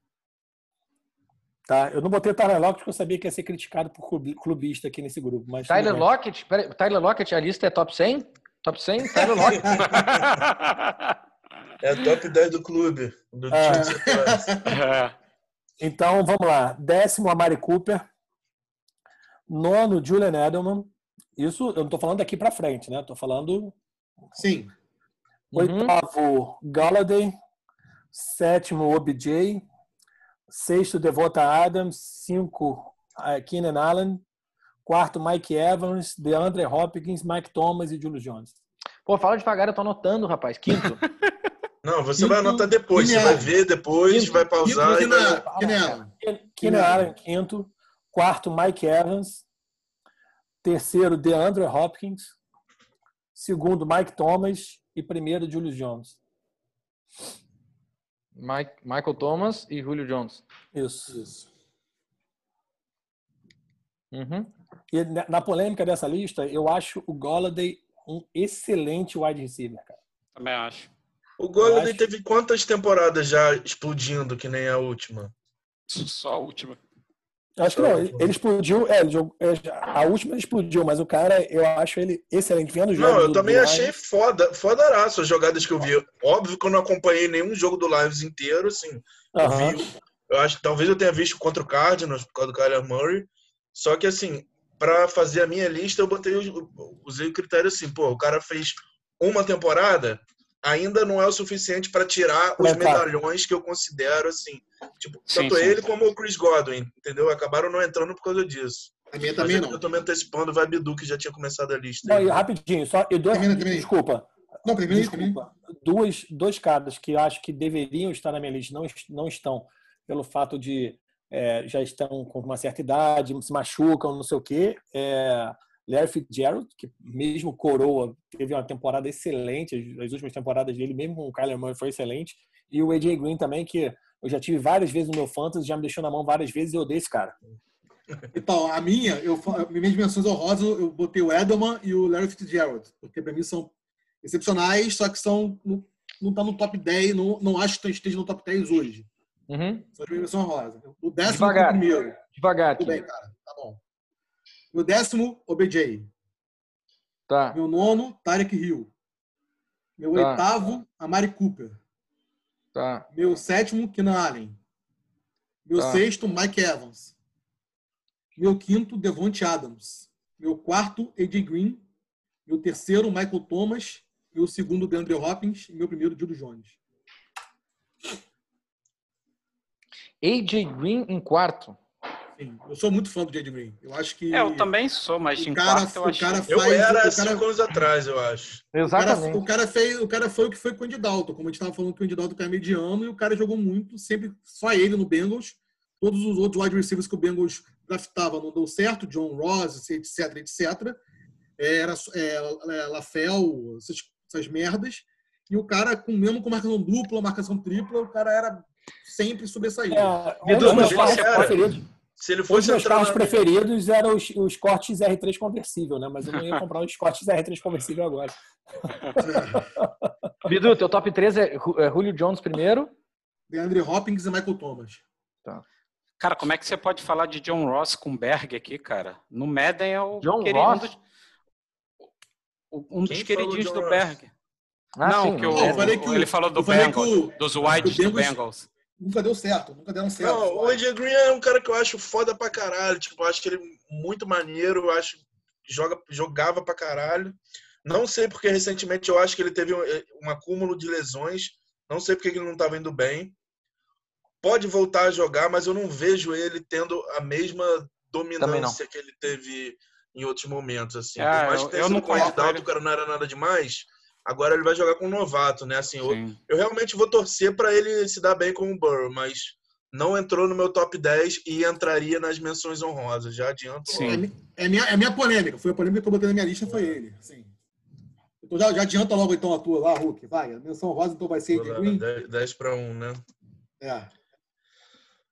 Tá? Eu não botei o Tyler Lockett porque eu sabia que ia ser criticado por clubi- clubista aqui nesse grupo. Mas Tyler. Lockett, peraí, Tyler Lockett, a lista é top 100? Top 100? Tyler Lockett. É top 10 do clube. Do Ah. torce. É. Então, vamos lá. Décimo, Amari Cooper. Nono, Julian Edelman. Isso eu não estou falando daqui para frente, né? Estou falando Sim. Uhum. Oitavo, Galladay. Sétimo, OBJ. Sexto, Devonta Adams. Cinco, uh, Keenan Allen. Quarto, Mike Evans, DeAndre Hopkins, Mike Thomas e Julio Jones. Pô, fala devagar, eu tô anotando, rapaz. Quinto. Não, você quinto, vai anotar depois. Você vai ver depois, quinto, vai pausar. Quinto, e vai... Keenan Allen, quinto. Quarto, Mike Evans. Terceiro, DeAndre Hopkins. Segundo, Mike Thomas. E primeiro, Julio Jones. Mike, Michael Thomas e Julio Jones. Isso. Isso. Uhum. E na polêmica dessa lista, eu acho o Golladay um excelente wide receiver, cara. Também acho. O Golladay acho... teve quantas temporadas já explodindo, que nem a última? Só a última. Acho que não, ele explodiu, é, a última ele explodiu, mas o cara, eu acho ele excelente. Vendo jogo não, eu também do achei Lives. foda, fodaraço as jogadas que eu vi. Óbvio que eu não acompanhei nenhum jogo do Lives inteiro, assim. Eu vi, eu acho, talvez eu tenha visto contra o Cardinals, por causa do Kyler Murray, só que, assim, para fazer a minha lista, eu botei, usei o critério assim, pô, o cara fez uma temporada, ainda não é o suficiente para tirar os medalhões que eu considero, assim, tipo, sim, tanto sim. ele como o Chris Godwin, entendeu? Acabaram não entrando por causa disso. A minha também não. Eu tô me antecipando, vai Bidu, que já tinha começado a lista. Não, e rapidinho, só, e dois, termina, termina. desculpa. Não, primeiro, desculpa. Duas, dois caras que eu acho que deveriam estar na minha lista, não, não estão, pelo fato de é, já estão com uma certa idade, se machucam, não sei o quê. É, Larry Fitzgerald, que mesmo coroa, teve uma temporada excelente, as últimas temporadas dele, mesmo com o Kyler Murray, foi excelente. E o AJ Green também, que eu já tive várias vezes no meu fantasy, já me deixou na mão várias vezes e eu odeio esse cara. Então, a minha, eu, minhas menções honrosas, eu botei o Edelman e o Larry Fitzgerald, porque para mim são excepcionais, só que são não tá no top 10, não, não acho que esteja no top 10 hoje. Uhum. Só de menção rosa. O décimo Devagar. primeiro. Devagar. Tudo bem, cara. Tá bom. Meu décimo, OBJ. Tá. Meu nono, Tarek Hill. Meu tá. oitavo, Amari Cooper. Tá. Meu sétimo, Keenan Allen. Meu tá. sexto, Mike Evans. Meu quinto, Devonte Adams. Meu quarto, AJ Green. Meu terceiro, Michael Thomas. Meu segundo, DeAndre Hopkins. E meu primeiro, Julio Jones. AJ Green em quarto. Sim, eu sou muito fã do AJ Green. Eu acho que. É, eu também sou, mas em cara, quarto eu acho. Cara faz, eu era cinco anos atrás, eu acho. Exatamente. O cara, o cara, fez, o cara foi o que foi com o Andy Dalton. Como a gente estava falando que o Andy Dalton é mediano e o cara jogou muito, sempre só ele no Bengals. Todos os outros wide receivers que o Bengals draftava não deu certo, John Ross, etc, etc. É, era é, é, Lafel, essas, essas merdas. E o cara, com, mesmo com marcação dupla, marcação tripla, o cara era sempre sobressaído. É, meus carros preferidos. Se ele fosse dos meus carros na... preferidos eram os, os cortes R3 conversível, né? Mas eu não ia comprar os cortes R3 conversível agora. Bidu, teu top 3 é, é Julio Jones primeiro. DeAndre Hopkins e Michael Thomas. Tá. Cara, como é que você pode falar de John Ross com Berg aqui, cara? No Madden é o John Ross? um dos, um dos queridinhos do Berg. Ah, não, sim, que, o, ele falou do Bengals, dos Whites do Bengals nunca deu certo, nunca deram certo. Não, o AJ Green é um cara que eu acho foda pra caralho. Tipo, eu acho que ele muito maneiro, eu acho joga, jogava pra caralho. Não sei porque recentemente eu acho que ele teve um, eh, um acúmulo de lesões. Não sei porque ele não estava indo bem. Pode voltar a jogar, mas eu não vejo ele tendo a mesma dominância que ele teve em outros momentos. Assim. Ah, tenha eu, eu não candidato, o cara não era nada demais Agora ele vai jogar com um novato, né? Assim, eu, eu, realmente vou torcer para ele se dar bem com o Burrow, mas não entrou no meu top 10 e entraria nas menções honrosas. Já adianto. Sim. É, é, minha, é minha polêmica. Foi a polêmica que eu botei na minha lista, foi ele. Assim. Então já, já adianta logo então a tua lá, Hulk. Vai, a menção rosa então vai ser de Green. 10, 10 para 1, né? É.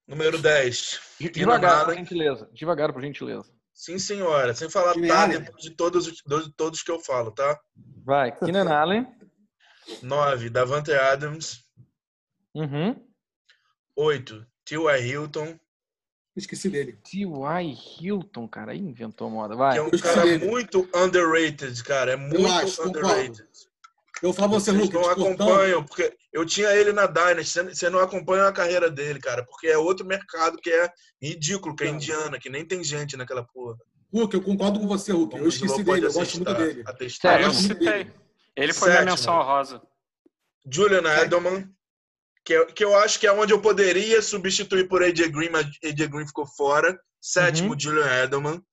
Número 10. Devagar, por gentileza. Devagar, por gentileza. Sim, senhora. Sem falar tá depois de todos, de todos que eu falo, tá? Vai. Keenan Allen. 9. Davante Adams. Uhum. 8. T.Y. Hilton. Esqueci dele. T.Y. Hilton, cara. Aí inventou moda. Vai. Que é um cara muito underrated, cara. É muito acho, underrated. Concordo. Eu falo você, Lucas. não acompanham, porque eu tinha ele na Dynasty. Você não acompanha a carreira dele, cara, porque é outro mercado que é ridículo, que é Indiana, que nem tem gente naquela porra. Hulk, eu concordo com você, Hulk. Eu esqueci dele, eu gosto muito dele. Atestar. É, eu citei. Ele foi Sétima. minha menção rosa. Julian Edelman. que, é, que eu acho que é onde eu poderia substituir por AJ Green, mas AJ Green ficou fora. Sétimo, uhum. Julian Edelman.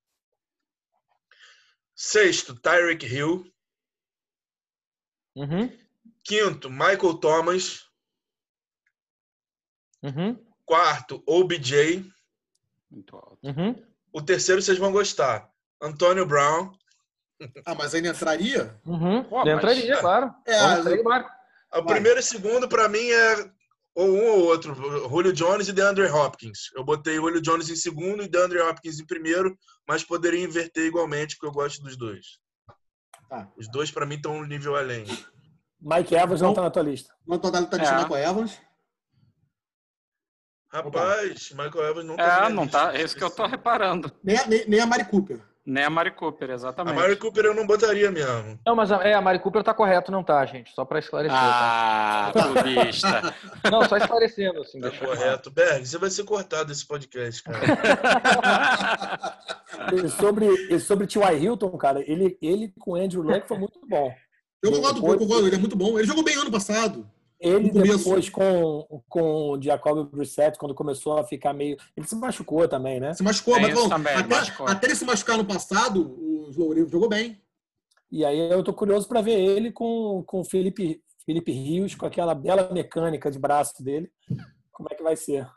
Sexto, Tyreek Hill. Uhum. Quinto, Michael Thomas. Uhum. Quarto, OBJ. Muito alto. Uhum. O terceiro vocês vão gostar. Antônio Brown. Ah, mas ainda entraria? Uhum. Pô, entraria, mas... claro. É, a, o primeiro e segundo, para mim, é ou um ou outro. Julio Jones e DeAndre Hopkins. Eu botei Julio Jones em segundo e DeAndre Hopkins em primeiro, mas poderia inverter igualmente, porque eu gosto dos dois. Tá. Os dois, para mim, estão um nível além. Mike Evans não, está na tua lista. Não está na tua lista, é. Michael Evans? Rapaz, Michael Evans não tá. É, não tá. É isso que eu tô reparando. Nem a, nem, nem a Mari Cooper. Nem a Mari Cooper, exatamente. A Mari Cooper eu não botaria mesmo. Não, mas a, é, a Mari Cooper tá correto, não tá, gente? Só para esclarecer. Tá? Ah, tá? clubista. não, só esclarecendo, assim. Tá correto. Berg, você vai ser cortado desse podcast, cara. e sobre, e sobre T.Y. Hilton, cara, ele, ele com Andrew Luck foi muito bom. Eu concordo, eu concordo, ele é muito bom. Ele jogou bem ano passado. Ele depois com, com o Jacob Brissett, quando começou a ficar meio. Ele se machucou também, né? Se machucou, mas bom, também, até, machucou. até ele se machucar no passado, o jogou bem. E aí eu tô curioso para ver ele com, com o Felipe, Felipe Rios, com aquela bela mecânica de braço dele. Como é que vai ser?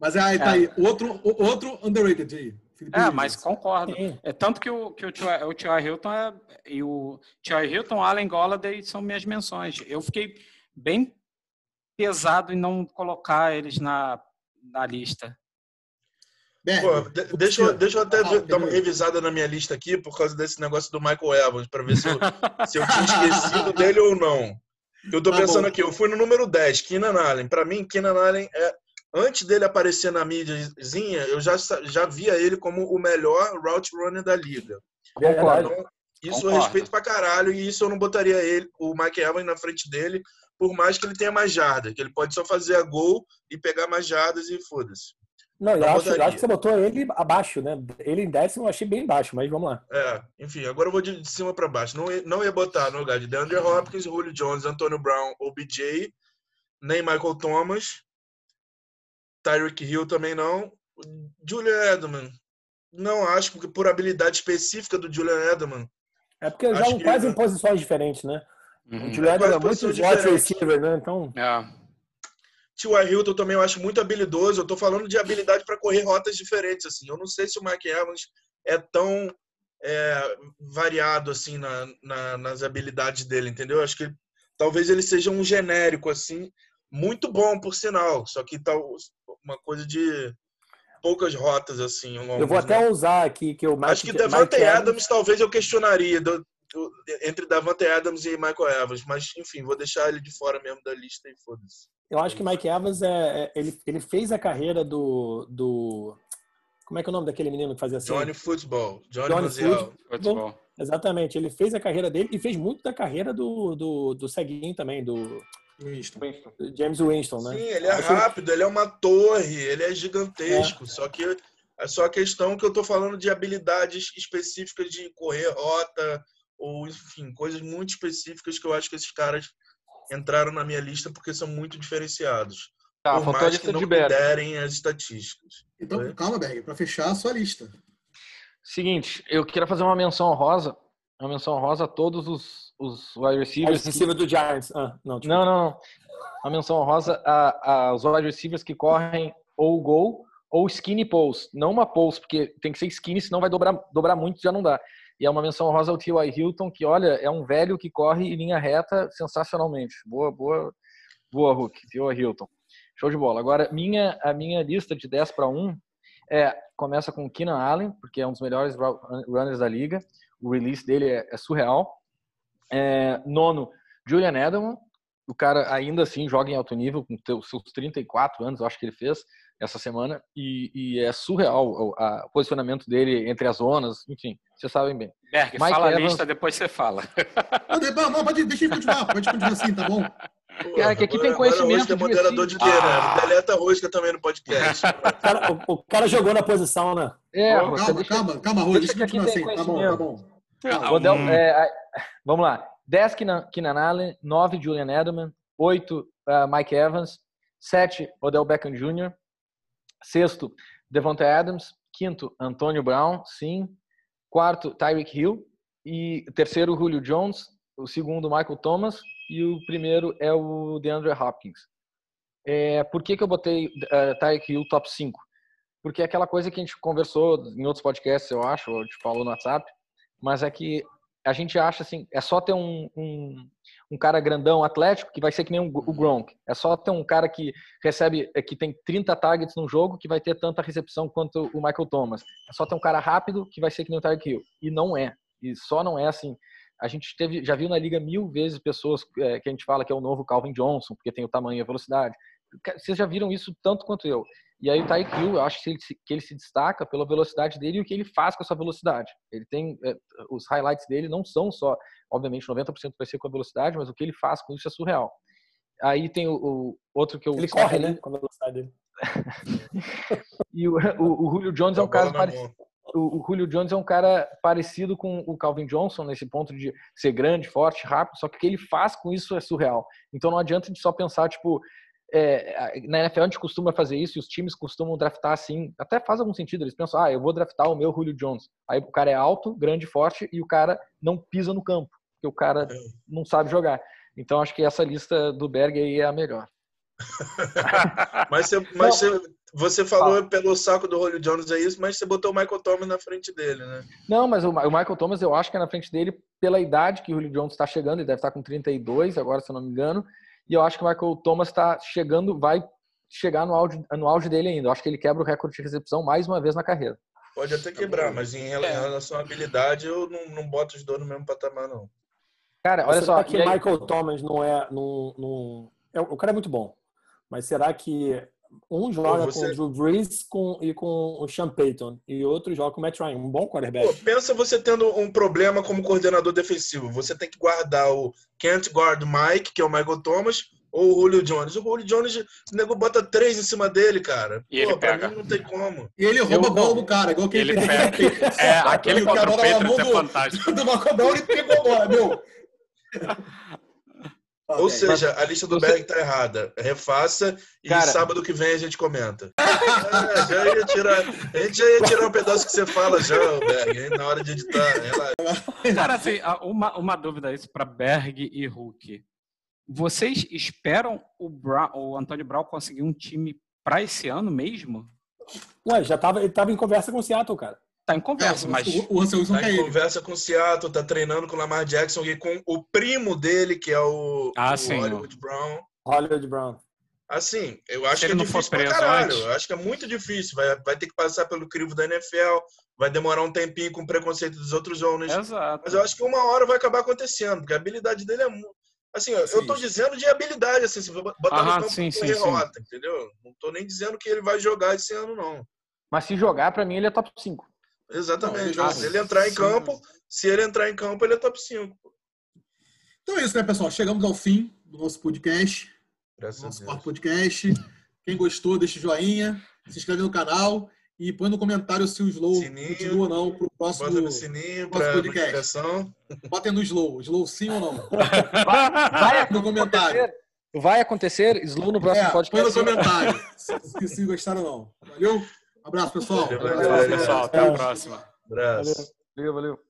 Mas aí, tá é. aí. Outro, outro underrated aí. Felipe é, Rios. mas concordo. Sim. É tanto que o que o T.Y. Hilton é, e o T.Y. Hilton, Allen Golladay são minhas menções. Eu fiquei bem pesado em não colocar eles na, na lista. Pô, deixa, eu, deixa eu até ah, dar uma revisada na minha lista aqui por causa desse negócio do Michael Evans, para ver se eu, se eu tinha esquecido dele ou não. Eu tô tá pensando bom. aqui, eu fui no número 10, Keenan Allen. Para mim, Keenan Allen é. Antes dele aparecer na mídiazinha, eu já, já via ele como o melhor route runner da liga. Concordo. Então, isso Concordo. eu respeito pra caralho, e isso eu não botaria ele, o Mike Evans na frente dele, por mais que ele tenha mais jarda, que ele pode só fazer a gol e pegar mais jardas e foda-se. Não, eu acho, eu acho, que você botou ele abaixo, né? Ele em décimo eu achei bem baixo, mas vamos lá. É, enfim, agora eu vou de, de cima para baixo. Não, não ia botar no lugar de DeAndre Hopkins, Julio Jones, Antonio Brown ou BJ, nem Michael Thomas, Tyreek Hill também não. Julian Edelman, não acho, porque por habilidade específica do Julian Edelman. É porque jogam quase em posições diferentes, né? Uhum. O Julian é muito wide receiver, né? Então. É. T.Y. Hilton também eu acho muito habilidoso. Eu tô falando de habilidade para correr rotas diferentes. assim. Eu não sei se o Mike Evans é tão é, variado assim na, na, nas habilidades dele, entendeu? Eu acho que talvez ele seja um genérico assim, muito bom por sinal. Só que tá uma coisa de poucas rotas assim. eu vou até né? usar aqui que o acho que Devante Adams, Adams talvez eu questionaria entre Davante Adams e Michael Evans, mas enfim, vou deixar ele de fora mesmo da lista e foda-se. Eu acho que Mike Evans é, é, ele, ele fez a carreira do, do como é que é o nome daquele menino que fazia assim? Johnny Football. Johnny, Johnny Football. Football. Exatamente. Ele fez a carreira dele e fez muito da carreira do, do, do ceguinho também, do Winston. James Winston, né? Sim, ele é rápido, ele é uma torre, ele é gigantesco. É. Só que é só a questão que eu tô falando de habilidades específicas de correr rota, ou enfim, coisas muito específicas que eu acho que esses caras entraram na minha lista porque são muito diferenciados. Tá, por mais que não derem as estatísticas. Então, Foi? calma, Berg, para fechar a sua lista. Seguinte, eu queria fazer uma menção honrosa, uma menção honrosa a todos os, os wide receivers. Receiver que... do Giants. Ah, não, não, não, não. Uma menção honrosa a, aos wide receivers que correm ou gol ou skinny post. Não uma post, porque tem que ser skinny, senão vai dobrar, dobrar muito já não dá. E é uma menção rosa ao T.Y. Hilton, que, olha, é um velho que corre em linha reta sensacionalmente. Boa, boa, boa, Hulk. T.Y. Hilton. Show de bola. Agora, minha, a minha lista de 10 para 1 é, começa com Keenan Allen, porque é um dos melhores runners da liga. O release dele é, é surreal. É, nono, Julian Edelman. O cara ainda assim joga em alto nível, com seus 34 anos, acho que ele fez essa semana e, e é surreal o, a, o, posicionamento dele entre as zonas, enfim, vocês sabem bem. Berg, Mike fala Evans... a lista, depois você fala. Não, não, pode, deixa ele continuar, pode continuar assim, tá bom? Cara, que aqui tem conhecimento. Agora, é moderador de quê, né? ah. né? Deleta Rosca também no podcast. o, cara, o, o, cara, jogou na posição, né? É, calma, deixa, calma, calma, Rosca, deixa, deixa assim, tá bom, tá bom. Calma. Odell, é, vamos lá. 10 Keenan Allen, 9 Julian Edelman, 8 uh, Mike Evans, Sete, Odell Beckham Jr. Sexto, Devonta Adams. Quinto, Antônio Brown, sim. Quarto, Tyreek Hill. E terceiro, Julio Jones. O segundo, Michael Thomas. E o primeiro é o DeAndre Hopkins. É, por que, que eu botei uh, Tyreek Hill top 5? Porque é aquela coisa que a gente conversou em outros podcasts, eu acho, ou te falou no WhatsApp, mas é que a gente acha assim, é só ter um, um, um, cara grandão, atlético, que vai ser que nem o Gronk. É só ter um cara que recebe, é, que tem 30 targets no jogo, que vai ter tanta recepção quanto o Michael Thomas. É só ter um cara rápido, que vai ser que nem o Tyreek Hill. E não é. E só não é assim. A gente teve, já viu na liga mil vezes pessoas é, que a gente fala que é o novo Calvin Johnson, porque tem o tamanho e a velocidade. Vocês já viram isso tanto quanto eu. E aí o Tyreek Hill, eu acho que ele, que ele se destaca pela velocidade dele e o que ele faz com essa velocidade. Ele tem é, os highlights dele não são só, obviamente, 90% vai ser com a velocidade, mas o que ele faz com isso é surreal. Aí tem o, o outro que eu ele corre, né, com a velocidade dele. e o, o, o Julio Jones é um caso parecido. O, o Julio Jones é um cara parecido com o Calvin Johnson nesse ponto de ser grande, forte, rápido, só que o que ele faz com isso é surreal. Então não adianta a gente só pensar, tipo, é, na NFL a gente costuma fazer isso e os times costumam draftar assim, até faz algum sentido, eles pensam, ah, eu vou draftar o meu Julio Jones. Aí o cara é alto, grande, forte e o cara não pisa no campo, porque o cara é. não sabe jogar. Então acho que essa lista do Berg aí é a melhor. mas você, mas você, você falou ah. pelo saco do Julio Jones é isso, mas você botou o Michael Thomas na frente dele, né? Não, mas o, o Michael Thomas eu acho que é na frente dele pela idade que o Julio Jones está chegando, ele deve estar com 32 agora, se eu não me engano. E eu acho que o Michael Thomas está chegando, vai chegar no auge, no auge dele ainda. Eu acho que ele quebra o recorde de recepção mais uma vez na carreira. Pode até quebrar, mas em relação à habilidade, eu não, não boto os dois no mesmo patamar, não. Cara, olha Você só. que o Michael Thomas não é, não, não... é. O cara é muito bom. Mas será que um joga você... com o Drew Brees com, e com o Sean Payton e outro joga com o Matt Ryan, um bom quarterback. Pô, pensa você tendo um problema como coordenador defensivo. Você tem que guardar o Kent guard Mike, que é o Michael Thomas, ou o Julio Jones. O Julio Jones, o nego bota três em cima dele, cara. E Pô, ele pega. não tem como. E ele rouba a bola do cara, igual que ele, ele pega. É, aquele contra o Patriots é fantástico. Do Macodão ele pegou a bola, meu. Ou seja, a lista do Você... Berg tá errada. Refaça e Cara... sábado que vem a gente comenta. é, já ia tirar, a gente já ia tirar um pedaço que você fala já, Berg, na hora de editar. Cara, assim, uma, uma dúvida isso para Berg e Hulk. Vocês esperam o, Brown, o Antônio Brown conseguir um time para esse ano mesmo? Ué, já tava, ele tava em conversa com o Seattle, cara. Tá em conversa, é, mas. O, o Russell Wilson tá em conversa com o Seattle, tá treinando com o Lamar Jackson e com o primo dele, que é o, ah, o sim, Hollywood Brown. Hollywood Brown. Assim, eu acho que é difícil pra caralho. Eu acho que é muito difícil. Vai, vai ter que passar pelo crivo da NFL, vai demorar um tempinho com preconceito dos outros owners. Exato. Mas eu acho que uma hora vai acabar acontecendo, porque a habilidade dele é muito. Assim, sim. eu tô dizendo de habilidade, assim, se botar Aham, no campo sim, sim, derrota, sim. entendeu? Não tô nem dizendo que ele vai jogar esse ano, não. Mas se jogar, para mim, ele é top 5. Exatamente. Não, se ele entrar em campo, se ele entrar em campo, ele é top 5. Então é isso, né, pessoal? Chegamos ao fim do nosso podcast. Graças nosso quarto podcast. Quem gostou, deixa o joinha, se inscreve no canal e põe no comentário se o Slow sininho, continua ou não para o próximo, bota no sininho próximo podcast. Botem no Slow. Slow sim ou não? Vai, vai no comentário. Vai acontecer Slow no próximo é, podcast. Põe no comentário se, se gostaram ou não. Valeu? Abraço, pessoal. Valeu, valeu, valeu pessoal. Até a próxima. Abraço. Valeu, valeu.